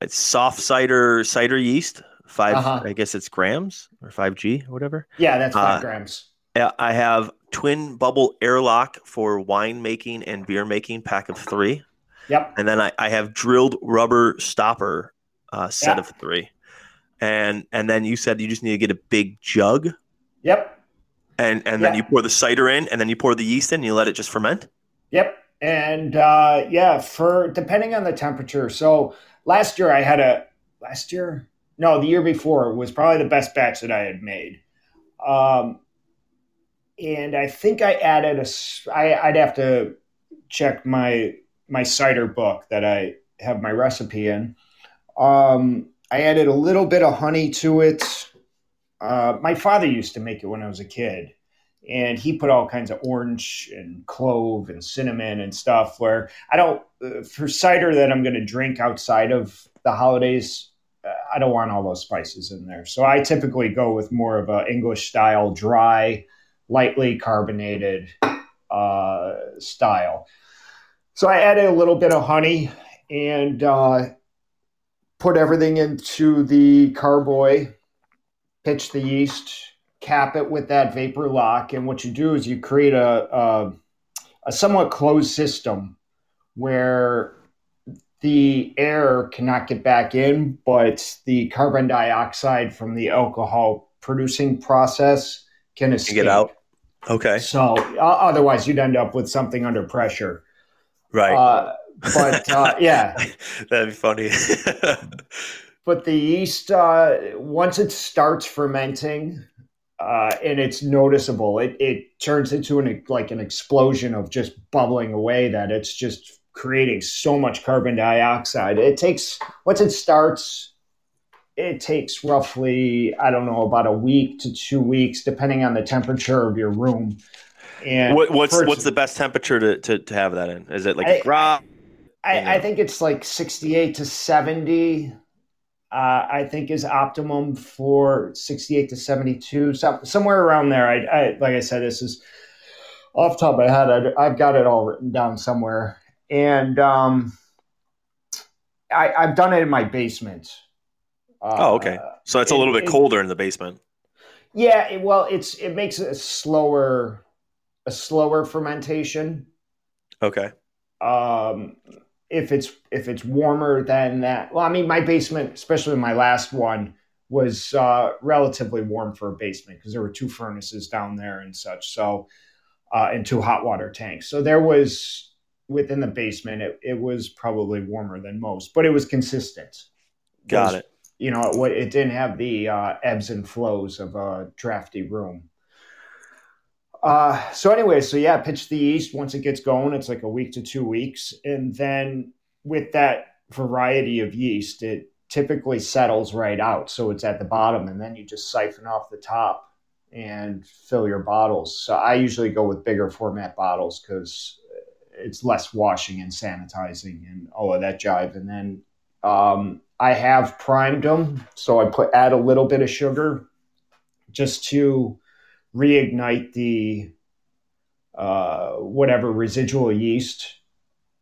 it's SafCider cider yeast five. Uh-huh. I guess it's grams or five G or whatever. Yeah, that's five uh, grams. I have twin bubble airlock for wine making and beer making pack of three. Yep. And then I, I have drilled rubber stopper uh, set of three. And and then you said you just need to get a big jug. Yep. And and then you pour the cider in, and then you pour the yeast in, and you let it just ferment. Yep. And uh, yeah, for depending on the temperature. So last year I had a last year, no, the year before was probably the best batch that I had made. Um, and I think I added a. I, I'd have to check my my cider book that I have my recipe in. Um, I added a little bit of honey to it. Uh, my father used to make it when I was a kid, and he put all kinds of orange and clove and cinnamon and stuff. Where I don't uh, for cider that I'm going to drink outside of the holidays. Uh, I don't want all those spices in there, so I typically go with more of a English style, dry, lightly carbonated uh, style. So I added a little bit of honey and uh, put everything into the carboy, pitch the yeast, cap it with that vapor lock, and what you do is you create a, a, a somewhat closed system where the air cannot get back in, but the carbon dioxide from the alcohol producing process can escape. Get out. Okay. So uh, otherwise, you'd end up with something under pressure. Right. Uh, but uh, yeah, that'd be funny. but the yeast, uh, once it starts fermenting, uh, and it's noticeable, it it turns into an like an explosion of just bubbling away. That it's just creating so much carbon dioxide. It takes once it starts. It takes roughly, I don't know, about a week to two weeks, depending on the temperature of your room. And what, what's what's the best temperature to, to, to have that in? Is it like I, raw? I, I, think it's like 68 to 70. Uh, I think is optimum for 68 to 72, somewhere around there. I, I, like I said, this is off top of my head. I, have got it all written down somewhere, and um, I, have done it in my basement. Uh, oh, okay. So it's a little bit colder in the basement. Yeah, it, well, it's it makes it a slower a slower fermentation. Okay. Um, if it's if it's warmer than that, well, I mean, my basement, especially my last one, was uh, relatively warm for a basement because there were two furnaces down there and such. So, uh, and two hot water tanks. So there was within the basement, it, it was probably warmer than most, but it was consistent. Got it. You know, it, it didn't have the uh, ebbs and flows of a drafty room. Uh, so anyway, so yeah, pitch the yeast once it gets going. It's like a week to two weeks, and then with that variety of yeast, it typically settles right out. So it's at the bottom, and then you just siphon off the top and fill your bottles. So I usually go with bigger format bottles because it's less washing and sanitizing and all of that jive. And then um, I have primed them, so I put add a little bit of sugar just to reignite the uh, whatever residual yeast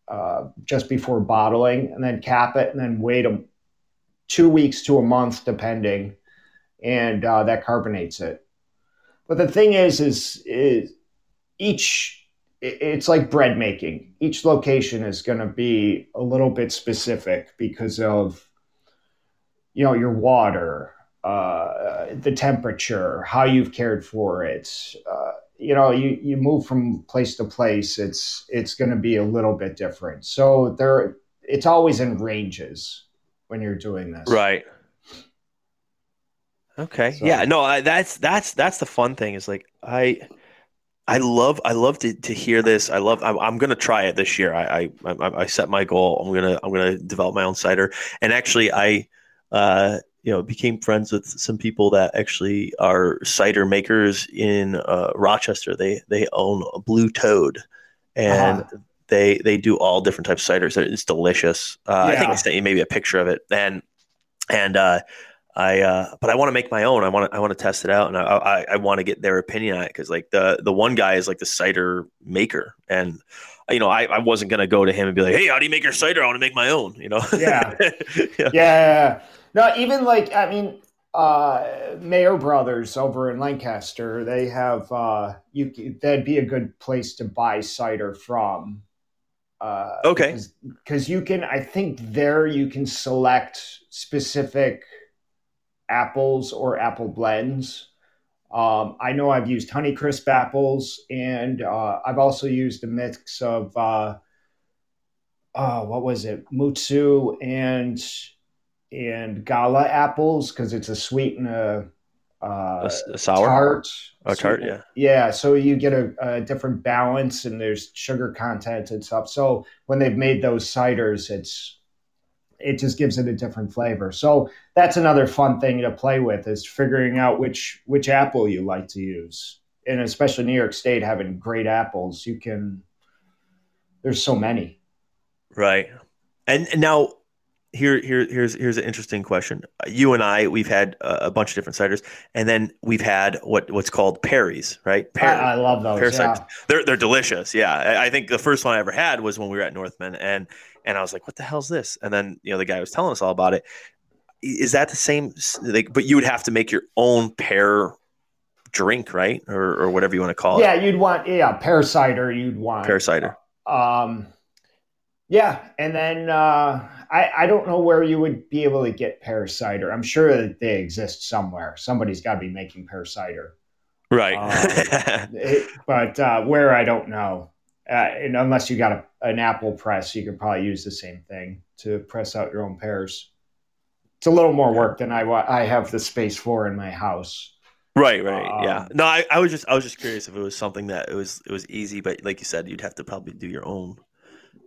uh, just before bottling, and then cap it, and then wait a, two weeks to a month, depending, and uh, that carbonates it. But the thing is, is, is each it's like bread making. Each location is going to be a little bit specific because of you know your water, uh, the temperature, how you've cared for it. Uh, you know, you, you move from place to place. It's it's going to be a little bit different. So there, it's always in ranges when you're doing this. Right. Okay. So. Yeah. No. I, that's that's that's the fun thing. Is like I. I love I love to, to hear this. I love I'm, I'm gonna try it this year. I, I I set my goal. I'm gonna I'm gonna develop my own cider. And actually, I uh, you know became friends with some people that actually are cider makers in uh, Rochester. They they own a Blue Toad, and uh-huh. they they do all different types of ciders. It's delicious. Uh, yeah. I think I sent you maybe a picture of it, and and uh, I uh, but I want to make my own. I want to I want to test it out, and I I, I want to get their opinion on it because like the the one guy is like the cider maker, and you know I, I wasn't gonna go to him and be like, hey, how do you make your cider? I want to make my own. You know? Yeah. yeah. yeah. No, even like I mean, uh, Mayer Brothers over in Lancaster, they have uh, you. That'd be a good place to buy cider from. Uh, okay. Because you can, I think there you can select specific apples or apple blends. Um, I know I've used Honeycrisp apples, and uh, I've also used a mix of uh, uh, what was it, Mutsu and and Gala apples because it's a sweet and a, uh, a, a sour tart. A tart, yeah. Yeah, so you get a, a, different balance and there's sugar content and stuff. So when they've made those ciders, it's it just gives it a different flavor. So that's another fun thing to play with is figuring out which which apple you like to use. And especially New York State having great apples, you can there's so many. Right. And, and now here, here, here's here's an interesting question. You and I, we've had a, a bunch of different ciders, and then we've had what what's called Perry's, right? Perry, I, I, love those. Yeah. They're they're delicious. Yeah, I, I, think the first one I ever had was when we were at Northman, and and I was like, what the hell's this? And then you know the guy was telling us all about it. Is that the same? Like, but you would have to make your own pear drink, right, or or whatever you want to call it. Yeah, you'd want yeah pear cider. You'd want pear cider. Um, yeah, and then uh, I I don't know where you would be able to get pear cider. I'm sure that they exist somewhere. Somebody's got to be making pear cider, right? Um, it, but uh, where I don't know. Uh, and unless you got a, an apple press, you could probably use the same thing to press out your own pears. It's a little more work than I I have the space for in my house. Right, right, um, yeah. No, I, I was just I was just curious if it was something that it was it was easy, but like you said, you'd have to probably do your own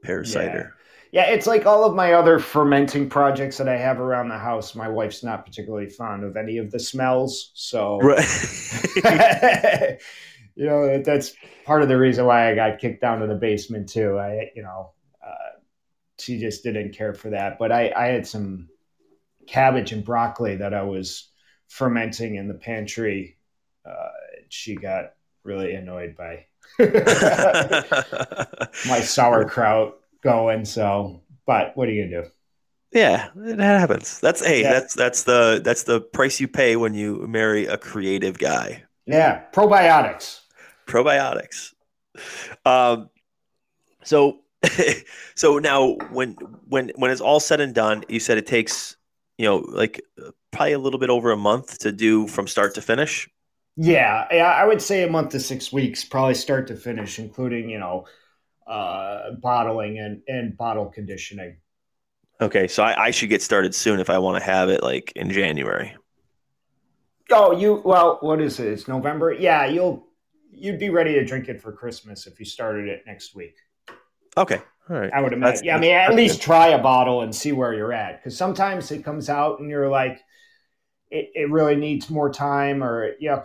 pear yeah. cider. Yeah, it's like all of my other fermenting projects that I have around the house. My wife's not particularly fond of any of the smells, so right. you know that's part of the reason why I got kicked down to the basement too. I, you know, uh, she just didn't care for that. But I, I had some cabbage and broccoli that I was fermenting in the pantry. Uh, she got really annoyed by my sauerkraut going. So, but what are you gonna do? Yeah, it happens. That's hey, yeah. that's that's the that's the price you pay when you marry a creative guy. Yeah, probiotics. Probiotics. Um, so so now when when when it's all said and done, you said it takes you know like probably a little bit over a month to do from start to finish. Yeah, yeah, I would say a month to six weeks, probably start to finish, including you know uh, bottling and and bottle conditioning. Okay, so I, I should get started soon if I want to have it like in January. Oh, you well, what is it? It's November. Yeah, you'll you'd be ready to drink it for Christmas if you started it next week. Okay, all right. I would imagine. That's, yeah, I mean, at least try a bottle and see where you're at, because sometimes it comes out and you're like, it, it really needs more time or you know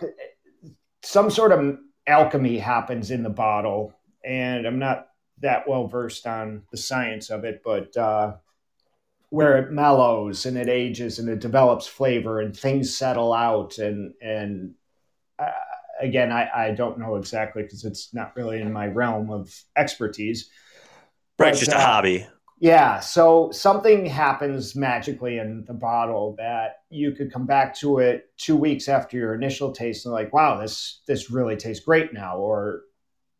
some sort of alchemy happens in the bottle. And i'm not that well versed on the science of it but uh, where it mellows and it ages and it develops flavor and things settle out and and uh, again I, I don't know exactly because it's not really in my realm of expertise. Right but, just a uh, hobby yeah, so something happens magically in the bottle that you could come back to it two weeks after your initial taste and like, wow, this this really tastes great now. Or,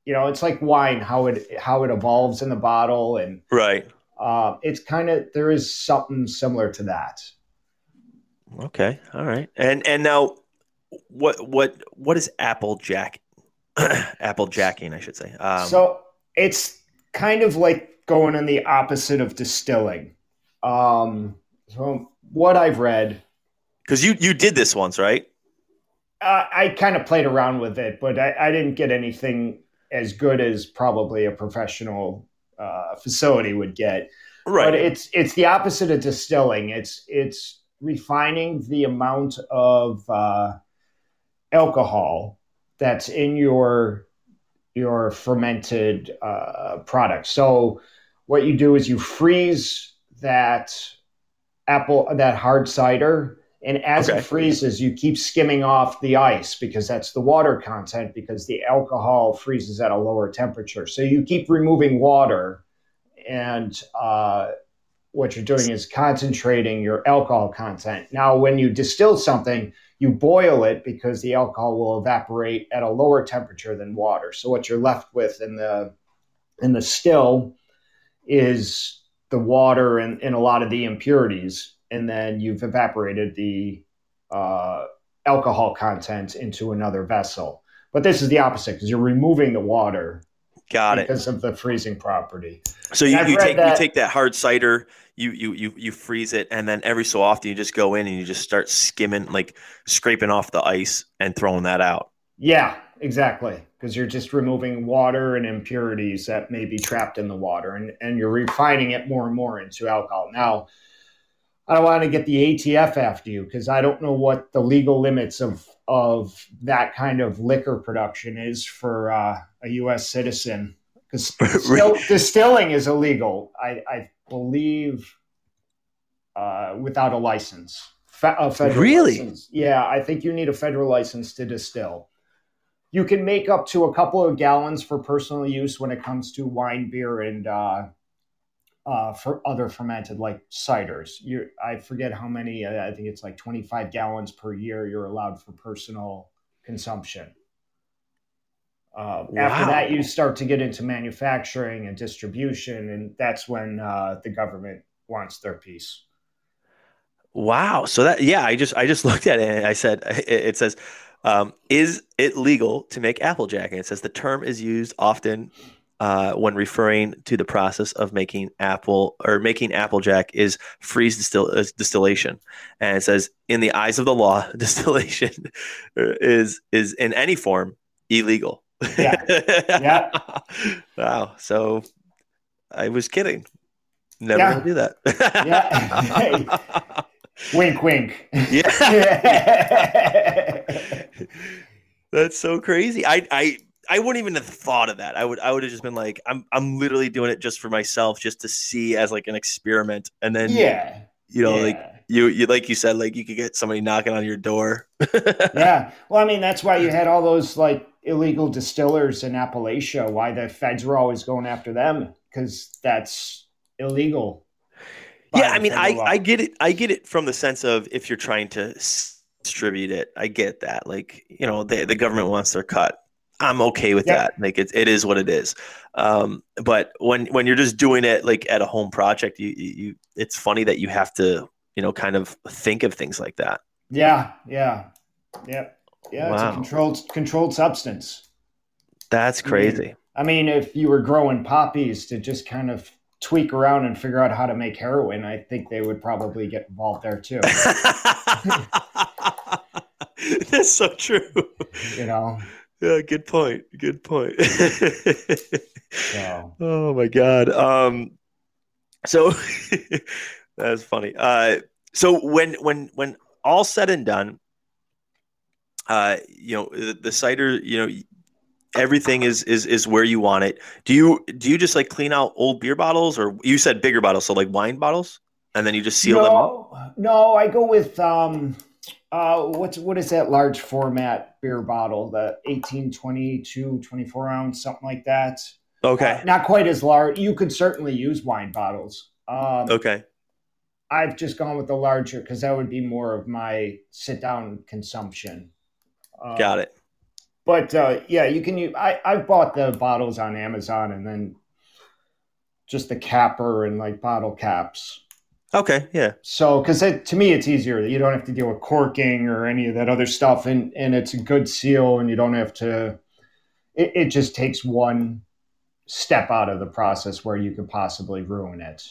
you know, it's like wine, how it how it evolves in the bottle, and right. Uh, it's kind of there is something similar to that. Okay, all right, and and now, what what what is apple jack? apple jacking, I should say. Um, so it's kind of like going in the opposite of distilling. Um, so what I've read, because you you did this once, right? Uh, I kind of played around with it, but I, I, didn't get anything as good as probably a professional uh, facility would get. Right. But it's it's the opposite of distilling. It's it's refining the amount of uh, alcohol that's in your your fermented uh, product. So what you do is you freeze that apple that hard cider and as okay. it freezes you keep skimming off the ice because that's the water content because the alcohol freezes at a lower temperature. So you keep removing water and uh, what you're doing is concentrating your alcohol content. Now when you distill something you boil it because the alcohol will evaporate at a lower temperature than water. So what you're left with in the in the still is the water and, and a lot of the impurities, and then you've evaporated the uh, alcohol content into another vessel. But this is the opposite because you're removing the water. Got because it. Because of the freezing property. So you, you take that, you take that hard cider, you, you you you freeze it, and then every so often you just go in and you just start skimming, like scraping off the ice and throwing that out. Yeah, exactly because you're just removing water and impurities that may be trapped in the water and, and you're refining it more and more into alcohol. Now, I don't want to get the ATF after you because I don't know what the legal limits of of that kind of liquor production is for uh, a U.S. citizen because distilling is illegal. I, I believe uh, without a license. Fe- a federal Really? license. Yeah, I think you need a federal license to distill. You can make up to a couple of gallons for personal use when it comes to wine, beer, and uh, uh, for other fermented like ciders. You, I forget how many. I think it's like twenty five gallons per year. You're allowed for personal consumption. Uh, After that, you start to get into manufacturing and distribution, and that's when uh, the government wants their piece. Wow. So that yeah, I just I just looked at it and I said it says um, is it legal to make applejack? And it says the term is used often uh, when referring to the process of making apple or making applejack is freeze distill, uh, distillation. And it says in the eyes of the law, distillation is is in any form illegal. Yeah. Yeah. wow. So I was kidding. Never Yeah. gonna do that. Yeah. Wink, wink. Yeah. That's so crazy. I I I wouldn't even have thought of that. I would I would have just been like, I'm I'm literally doing it just for myself, just to see as like an experiment. And then yeah. you know, yeah. like you you like you said, like you could get somebody knocking on your door. yeah. Well, I mean, that's why you had all those like illegal distillers in Appalachia. Why the feds were always going after them because that's illegal. Yeah, I mean, I. I get it. I get it from the sense of if you're trying to distribute it, I get that. Like, you know, the the government wants their cut. I'm okay with Yeah. that. Like, it, it is what it is. Um, but when when you're just doing it like at a home project, you, you it's funny that you have to you know kind of think of things like that. Yeah. Yeah. Yep. Yeah. It's a controlled controlled substance. That's mean- crazy. I mean, if you were growing poppies to just kind of tweak around and figure out how to make heroin, I think they would probably get involved there too. That's so true. you know. Yeah, good point. Good point. So Oh my god. Um so that's funny. Uh so when when when all said and done uh you know the, the cider, you know everything is is is where you want it. Do you do you just like clean out old beer bottles or you said bigger bottles so like wine bottles and then you just seal them up? no, no, I go with um uh what's what is that large format beer bottle, the 18, 22, 24 ounce, something like that. Okay. Uh, not quite as large. You could certainly use wine bottles. Um Okay. I've just gone with the larger because that would be more of my sit down consumption. Uh, Got it. But uh, yeah, you can use. I I've bought the bottles on Amazon and then just the capper and like bottle caps. Okay. Yeah. So because to me it's easier. You don't have to deal with corking or any of that other stuff, and and it's a good seal, and you don't have to. It, it just takes one step out of the process where you could possibly ruin it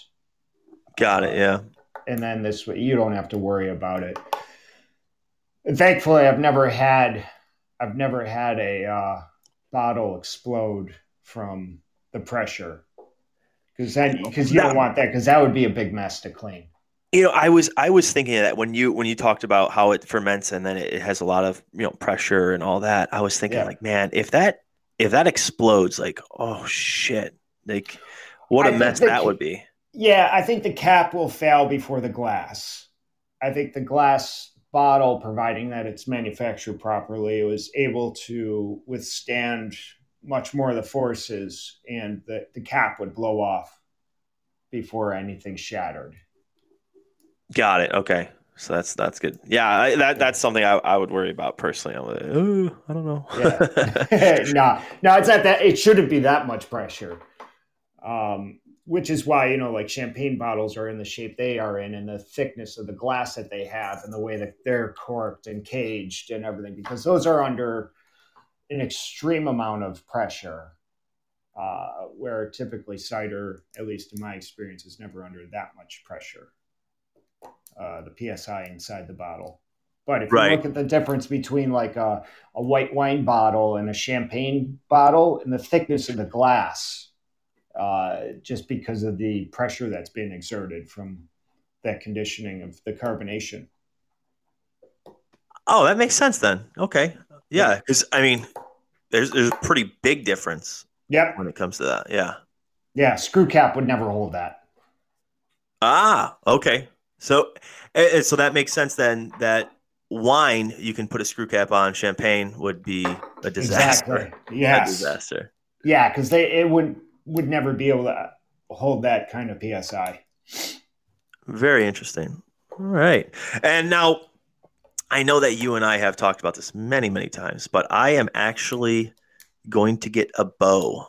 Got it. Yeah. and then this way you don't have to worry about it. And thankfully, I've never had I've never had a uh, bottle explode from the pressure because then because you don't want that because that would be a big mess to clean. You know, I was I was thinking of that when you when you talked about how it ferments and then it, has a lot of you know pressure and all that. I was thinking Yeah. like, man, if that if that explodes, like, oh shit, like what I a think mess the that would be. Yeah, I think the cap will fail before the glass. I think the glass bottle, providing that it's manufactured properly, was able to withstand much more of the forces, and the, the cap would blow off before anything shattered. Got it. Okay, so that's that's good. Yeah, I, that that's something I, I would worry about personally. I'm like, oh, I don't know. Yeah. no, no, it's not that. It shouldn't be that much pressure. Um, which is why you know, like champagne bottles are in the shape they are in, and the thickness of the glass that they have, and the way that they're corked and caged and everything, because those are under an extreme amount of pressure. Uh, where typically cider, at least in my experience, is never under that much pressure. Uh, the psi inside the bottle. But if Right. you look at the difference between like a, a white wine bottle and a champagne bottle and the thickness of the glass, uh, just because of the pressure that's been exerted from that conditioning of the carbonation. oh, that makes sense then. Okay, yeah, because I mean, there's there's a pretty big difference Yep. when it comes to that. Yeah. Yeah. Screw cap would never hold that. Ah, okay. So, uh, so that makes sense then that wine you can put a screw cap on. Champagne would be a disaster. Exactly. Yes. A disaster. Yeah, because they it would would never be able to hold that kind of psi. Very interesting. All right, and now I know that you and I have talked about this many, many times, but I am actually going to get a bow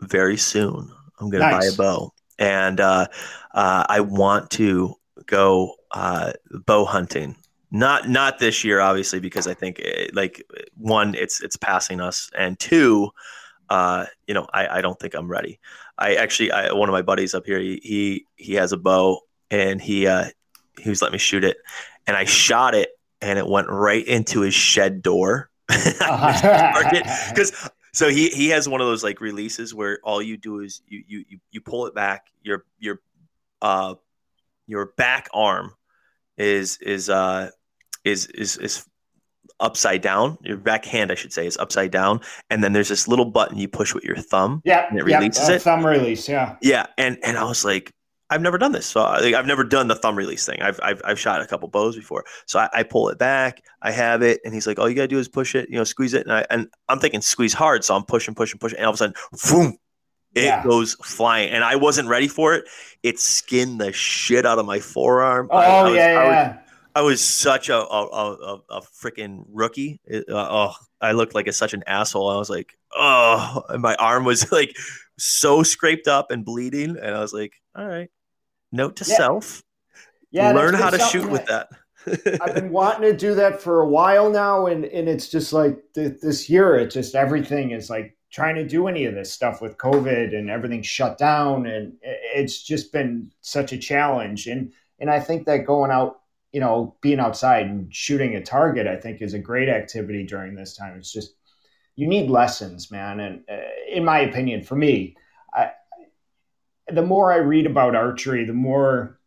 very soon. I'm going to buy a bow, and uh, uh, I want to go uh, bow hunting. Not not this year, obviously, because I think it, like one, it's it's passing us, and two, uh, you know, I, I don't think I'm ready. I actually, I, one of my buddies up here, he he, he has a bow, and he uh, he was letting me shoot it, and I shot it, and it went right into his shed door. Because so he he has one of those like releases where all you do is you you you, you pull it back, your your uh your back arm is is uh is is is upside down. Your back hand, I should say, is upside down, and then there's this little button you push with your thumb. Yeah, and it releases uh, it. Thumb release. Yeah. Yeah, and and I was like, I've never done this, so uh, like, I've never done the thumb release thing. I've I've, I've shot a couple bows before, so I, I, pull it back. I have it, and he's like, "All you gotta do is push it, you know, squeeze it." And I and I'm thinking squeeze hard, so I'm pushing, pushing, pushing, and all of a sudden, boom, it yeah. goes flying, and I wasn't ready for it. It skinned the shit out of my forearm. Oh I, I was, yeah, yeah. I was such a a, a, a freaking rookie. It, uh, oh, I looked like a, such an asshole. I was like, oh, and my arm was like so scraped up and bleeding, and I was like, all right, note to yeah. self, yeah, learn how to shoot with that. I've been wanting to do that for a while now, and and it's just like th- this year, it just everything is like trying to do any of this stuff with COVID and everything shut down, and it's just been such a challenge. And and I think that going out you know, being outside and shooting a target, I think is a great activity during this time. It's just, you need lessons, man. And uh, in my opinion, for me, I, the more I read about archery, the more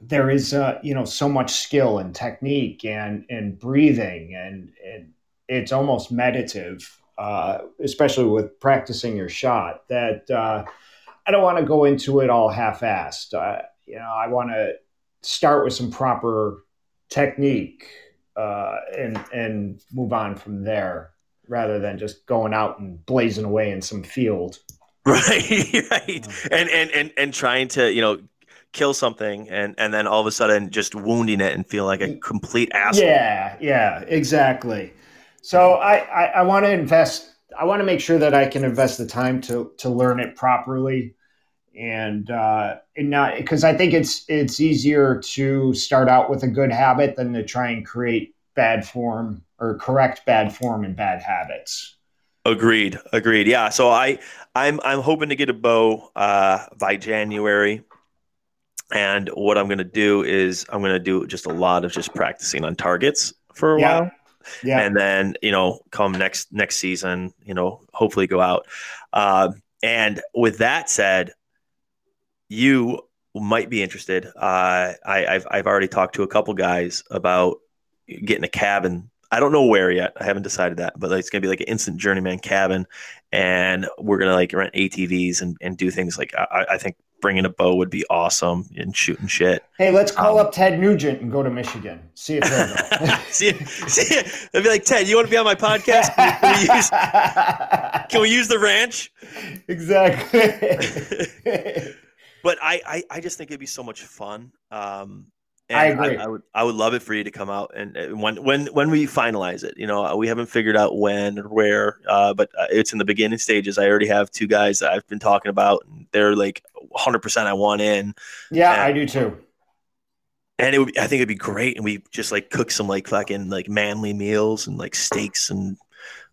there is, uh, you know, so much skill and technique and, and breathing and, and it's almost meditative, uh, especially with practicing your shot that, uh, I don't want to go into it all half-assed. Uh, you know, I want to start with some proper technique uh, and and move on from there rather than just going out and blazing away in some field. Right, right, and and and and trying to you know kill something and and then all of a sudden just wounding it and feel like a complete asshole. Yeah, yeah, exactly. So I I, I want to invest. I want to make sure that I can invest the time to to learn it properly and uh, and not because I think it's it's easier to start out with a good habit than to try and create bad form or correct bad form and bad habits. Agreed. Agreed. Yeah. So I I'm I'm hoping to get a bow uh, by January. And what I'm going to do is I'm going to do just a lot of just practicing on targets for a yeah. while. Yeah. And then, you know, come next next season, you know, hopefully go out. Uh, and with that said, you might be interested. Uh, I, have I've already talked to a couple guys about getting a cabin. I don't know where yet. I haven't decided that, but it's gonna be like an instant journeyman cabin, and we're gonna like rent ATVs and, and do things like I, I think bringing a bow would be awesome and shooting shit. Hey, let's call um, up Ted Nugent and go to Michigan. See if he'll see, see, I'd be like, Ted, you want to be on my podcast? Can we, use, can we use the ranch? Exactly but I, I, I just think it'd be so much fun. Um, I agree. I, I, would I would love it for you to come out and, and, when when when we finalize it. You know, we haven't figured out when or where, uh, but uh, it's in the beginning stages. I already have two guys that I've been talking about, and they're like 100. percent I want in. Yeah, and, I do too. And it would, I think it'd be great, and we just like cook some like fucking like manly meals and like steaks and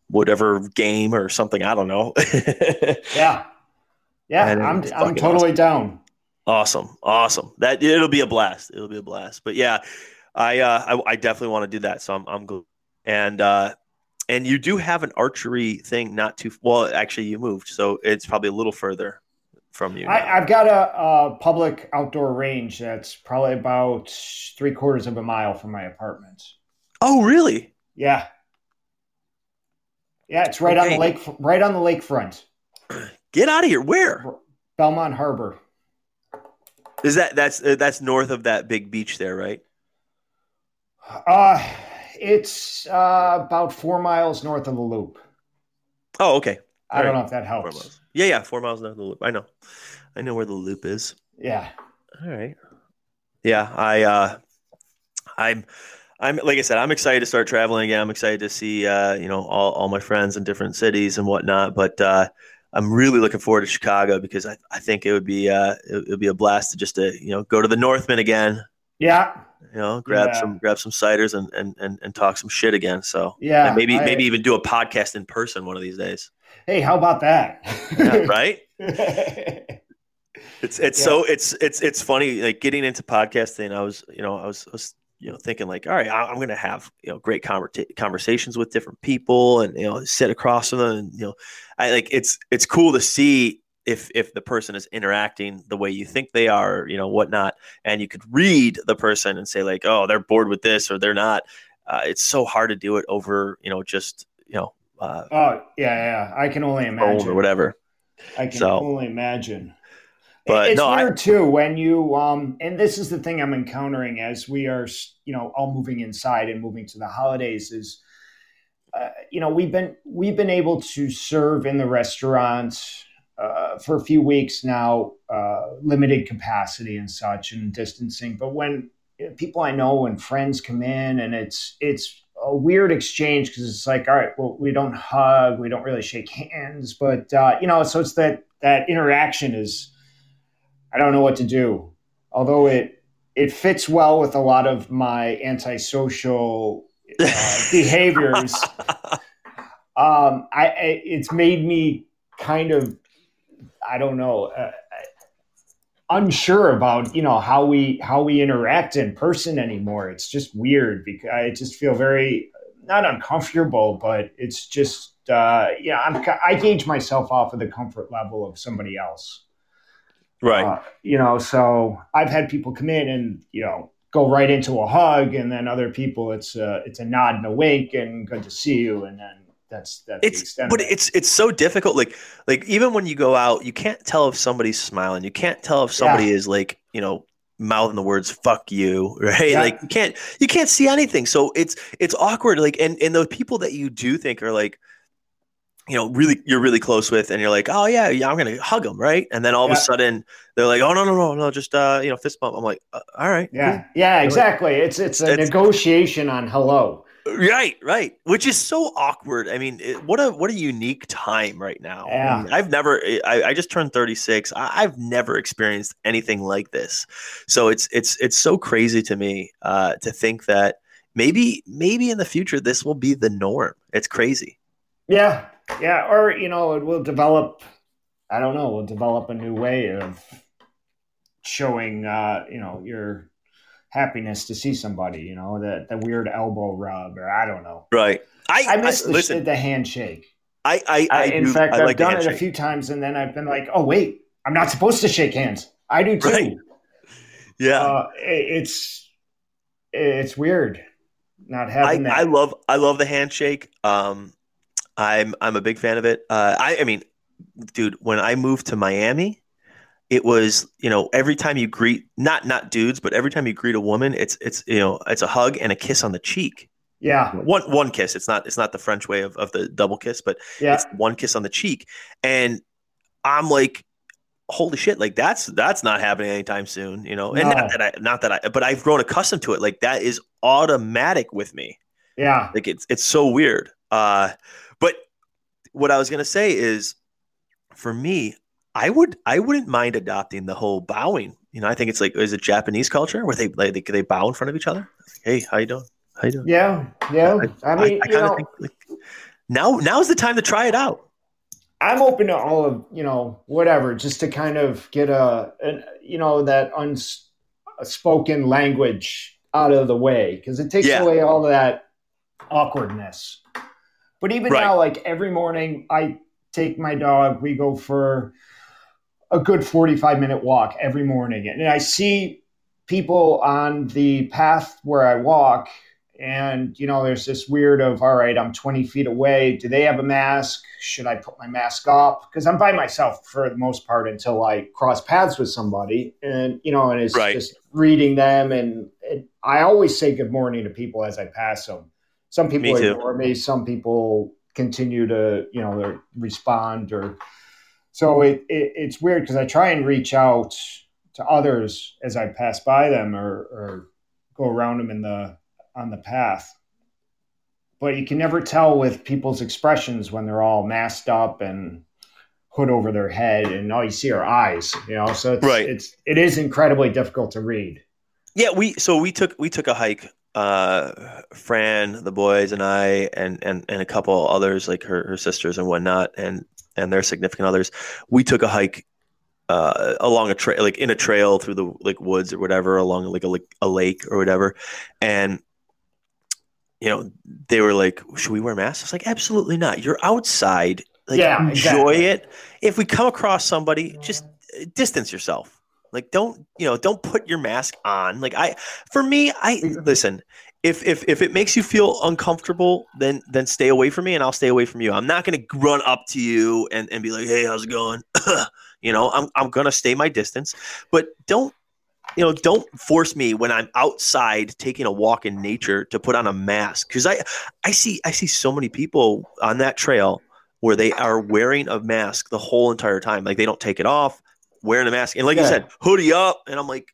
whatever game or something. I don't know. yeah. Yeah, I'm I'm totally awesome. down. Awesome, awesome. That it'll be a blast. It'll be a blast. But yeah, I uh, I, I definitely want to do that. So I'm I'm good. And uh, and you do have an archery thing not too well. Actually, you moved, so it's probably a little further from you. I, have got a, a, public outdoor range that's probably about three quarters of a mile from my apartment. Oh, really? Yeah. Yeah, it's right okay. on the lake, right on the lakefront. Get out of here. Where? Belmont Harbor. Is that that's uh, that's north of that big beach there, right? Uh, it's uh, about four miles north of the loop. Oh, okay. I All don't right. know if that helps. Yeah, yeah, four miles north of the loop. I know. I know where the loop is. Yeah. All right. Yeah, I uh I'm I'm like I said, I'm excited to start traveling again. I'm excited to see uh, you know, all, all my friends in different cities and whatnot. But uh I'm really looking forward to Chicago because I, I think it would be uh it would be a blast to just to, you know, go to the Northman again, Yeah. you know, grab Yeah. some grab some ciders and, and and and talk some shit again. So Yeah. and maybe I- maybe even do a podcast in person one of these days. Hey, how about that? Yeah, right? It's it's Yeah. so it's it's it's funny like getting into podcasting. I was you know I was, I was you know thinking like all right I- I'm gonna have you know great conversa- conversations with different people and you know sit across from them and you know I like it's it's cool to see if if the person is interacting the way you think they are you know whatnot and you could read the person and say like oh they're bored with this or they're not. Uh, it's so hard to do it over you know just you know uh, Oh, yeah, yeah. I can only imagine. or whatever. I can So- only imagine. But it's no, I- weird too when you um and this is the thing I'm encountering as we are you know all moving inside and moving to the holidays is uh, you know we've been we've been able to serve in the restaurants uh, for a few weeks now uh, limited capacity and such and distancing. But when people I know and friends come in and it's it's a weird exchange because it's like all right well we don't hug we don't really shake hands. But uh, you know so it's that that interaction is I don't know what to do. Although it it fits well with a lot of my antisocial uh, behaviors, um, I, I it's made me kind of I don't know uh, unsure about you know how we how we interact in person anymore. It's just weird because I just feel very not uncomfortable, but it's just uh, yeah I'm I gauge myself off of the comfort level of somebody else. Right. Uh, you know, so I've had people come in and you know go right into a hug, and then other people it's a it's a nod and a wink and good to see you, and then that's that's the it's extent. but it. it's it's so difficult like like even when you go out you can't tell if somebody's smiling you can't tell if somebody is like you know mouthing the words fuck you right Yeah. like you can't you can't see anything so it's it's awkward like and and the people that you do think are like you know really you're really close with and you're like oh yeah yeah i'm gonna hug them right and then all of a sudden they're like oh no no no no just uh you know fist bump i'm like uh, all right yeah, yeah, exactly. It's it's a It's- negotiation on hello. Right, right. Which is so awkward. I mean, it, what a what a unique time right now. I Yeah. mean, I've never. I, I just turned thirty six. I've never experienced anything like this. So it's it's it's so crazy to me uh, to think that maybe maybe in the future this will be the norm. It's crazy. Yeah, yeah, or you know, it will develop. I don't know. We'll develop a new way of showing, uh, you know, your happiness to see somebody. You know, the the weird elbow rub, or I don't know. Right. I, I miss the, listen. the handshake. I I, I, I, in do- fact, I like the done it a few times, and then I've been like, "Oh wait, I'm not supposed to shake hands." I do too. Right. Yeah. Uh, it- it's it's weird not I, having that. I love I love the handshake. Um, I'm I'm a big fan of it. Uh, I I mean, dude, when I moved to Miami, it was you know every time you greet not not dudes, but every time you greet a woman, it's it's you know it's a hug and a kiss on the cheek. yeah, One one kiss. It's not it's not the French way of, of the double kiss, but yeah, it's one kiss on the cheek. And I'm like, holy shit, like that's that's not happening anytime soon, you know. And No. not that I not that I but I've grown accustomed to it. Like that is automatic with me. yeah. Like it's it's so weird. Uh but what I was gonna say is for me, I would I wouldn't mind adopting the whole bowing. You know, I think it's like is it Japanese culture where they like they, they bow in front of each other? hey, how you doing? How you doing? Yeah, yeah. I, mean, you kinda know, think, like, now now's the time to try it out. I'm open to all of you know whatever, just to kind of get a, an, you know, that unspoken language out of the way because it takes Yeah. away all that awkwardness. But even Right. now, like every morning, I take my dog. We go for a good 45 minute walk every morning, and I see people on the path where I walk. and you know there's this weird of all right i'm 20 feet away do they have a mask should i put my mask up because i'm by myself for the most part until i cross paths with somebody and you know and it's right. just reading them and i always say good morning to people as i pass them some people me ignore me some people continue to you know respond or so it, it it's weird because i try and reach out to others as i pass by them or, or go around them in the on the path. But you can never tell with people's expressions when they're all masked up and hood over their head and all you see are eyes, you know. So it's right. it's it is incredibly difficult to read. Yeah, we so we took we took a hike uh Fran, the boys and I and and and a couple others like her her sisters and whatnot and and their significant others. We took a hike uh, along a trail, like in a trail through the like woods or whatever, along like a like a lake or whatever, and you know, they were like, "Should we wear masks?" I was like, "Absolutely not. You're outside. Like, yeah, enjoy exactly. it. If we come across somebody, just uh, distance yourself. Like, don't you know? Don't put your mask on. Like, I, for me, I listen. If if if it makes you feel uncomfortable, then then stay away from me, and I'll stay away from you. I'm not going to run up to you and and be like, "Hey, how's it going?" you know, I'm I'm going to stay my distance, but don't you know, don't force me when I'm outside taking a walk in nature to put on a mask because I I see I see so many people on that trail where they are wearing a mask the whole entire time, like they don't take it off, wearing a mask, and like yeah. you said, hoodie up, and I'm like.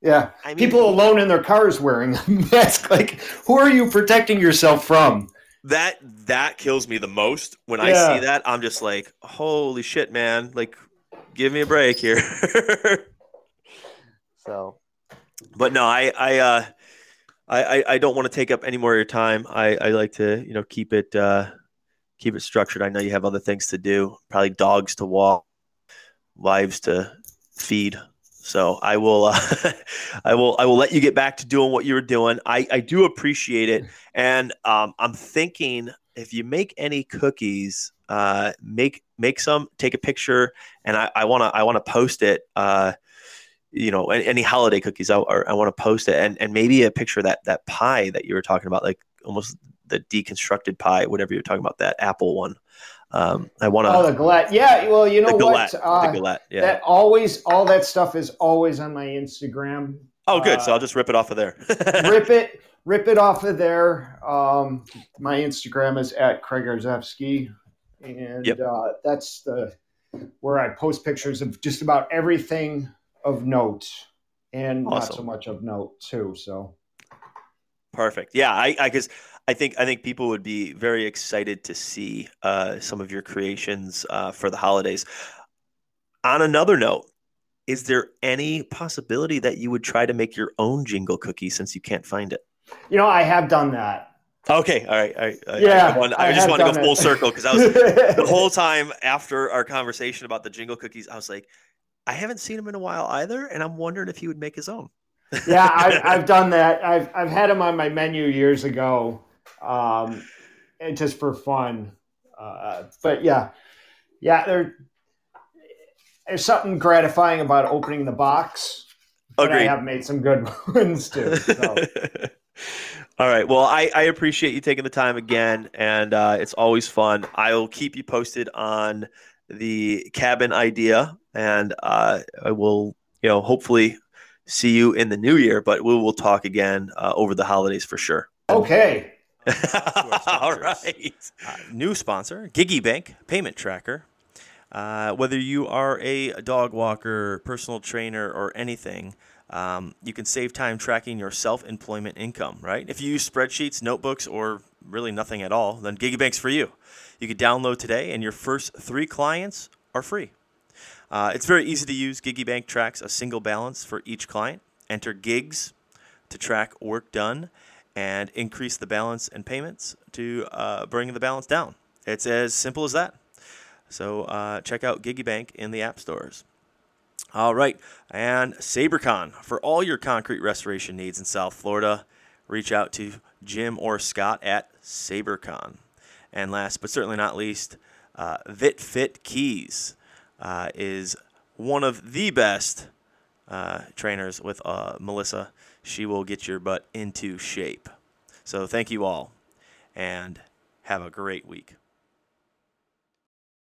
Yeah, I mean, people alone in their cars wearing a mask. Like, who are you protecting yourself from? That that kills me the most when yeah. I see that. I'm just like, holy shit, man! Like, give me a break here. So, but no, I I uh, I I don't want to take up any more of your time. I I like to you know keep it uh, keep it structured. I know you have other things to do, probably dogs to walk, wives to feed. So I will, uh, I will, I will let you get back to doing what you were doing. I, I do appreciate it, and um, I'm thinking if you make any cookies, uh, make make some, take a picture, and I want to I want to post it. Uh, you know any holiday cookies I, I want to post it and and maybe a picture of that that pie that you were talking about like almost the deconstructed pie whatever you're talking about that apple one um, I want to. Oh, the galette. Yeah. Well, you know the what? Uh, the galette. Yeah. That always, all that stuff is always on my Instagram. Oh, good. Uh, so I'll just rip it off of there. rip it, rip it off of there. Um, my Instagram is at Craig Harzewski, and yep. uh, that's the where I post pictures of just about everything of note and awesome. not so much of note too. So perfect. Yeah, I I because I, I, think I think people would be very excited to see uh, some of your creations uh, for the holidays. On another note, is there any possibility that you would try to make your own jingle cookie since you can't find it? You know, I have done that. Okay, all right, all right. Yeah, I, I, I just want to go full circle because I was the whole time after our conversation about the jingle cookies, I was like, I haven't seen him in a while either, and I'm wondering if he would make his own. yeah, I, have done that. I've I've had him on my menu years ago, um, and just for fun. Uh, but yeah, yeah, there, there's something gratifying about opening the box. Agreed. I have made some good ones too. So. All right. Well, I, I appreciate you taking the time again, and uh, it's always fun. I'll keep you posted on the cabin idea, and uh, I will, you know, hopefully see you in the new year. But we will talk again uh, over the holidays for sure. Okay. All right. Uh, new sponsor, Giggy Bank Payment Tracker. Uh, whether you are a dog walker, personal trainer, or anything, um, you can save time tracking your self employment income, right? If you use spreadsheets, notebooks, or really nothing at all, then GigiBank's for you. You can download today, and your first three clients are free. Uh, it's very easy to use. GigiBank tracks a single balance for each client. Enter gigs to track work done and increase the balance and payments to uh, bring the balance down. It's as simple as that. So uh, check out GigiBank in the app stores. All right, and SaberCon for all your concrete restoration needs in South Florida. Reach out to Jim or Scott at SaberCon. And last but certainly not least, uh, VitFit Keys uh, is one of the best uh, trainers with uh, Melissa. She will get your butt into shape. So thank you all, and have a great week.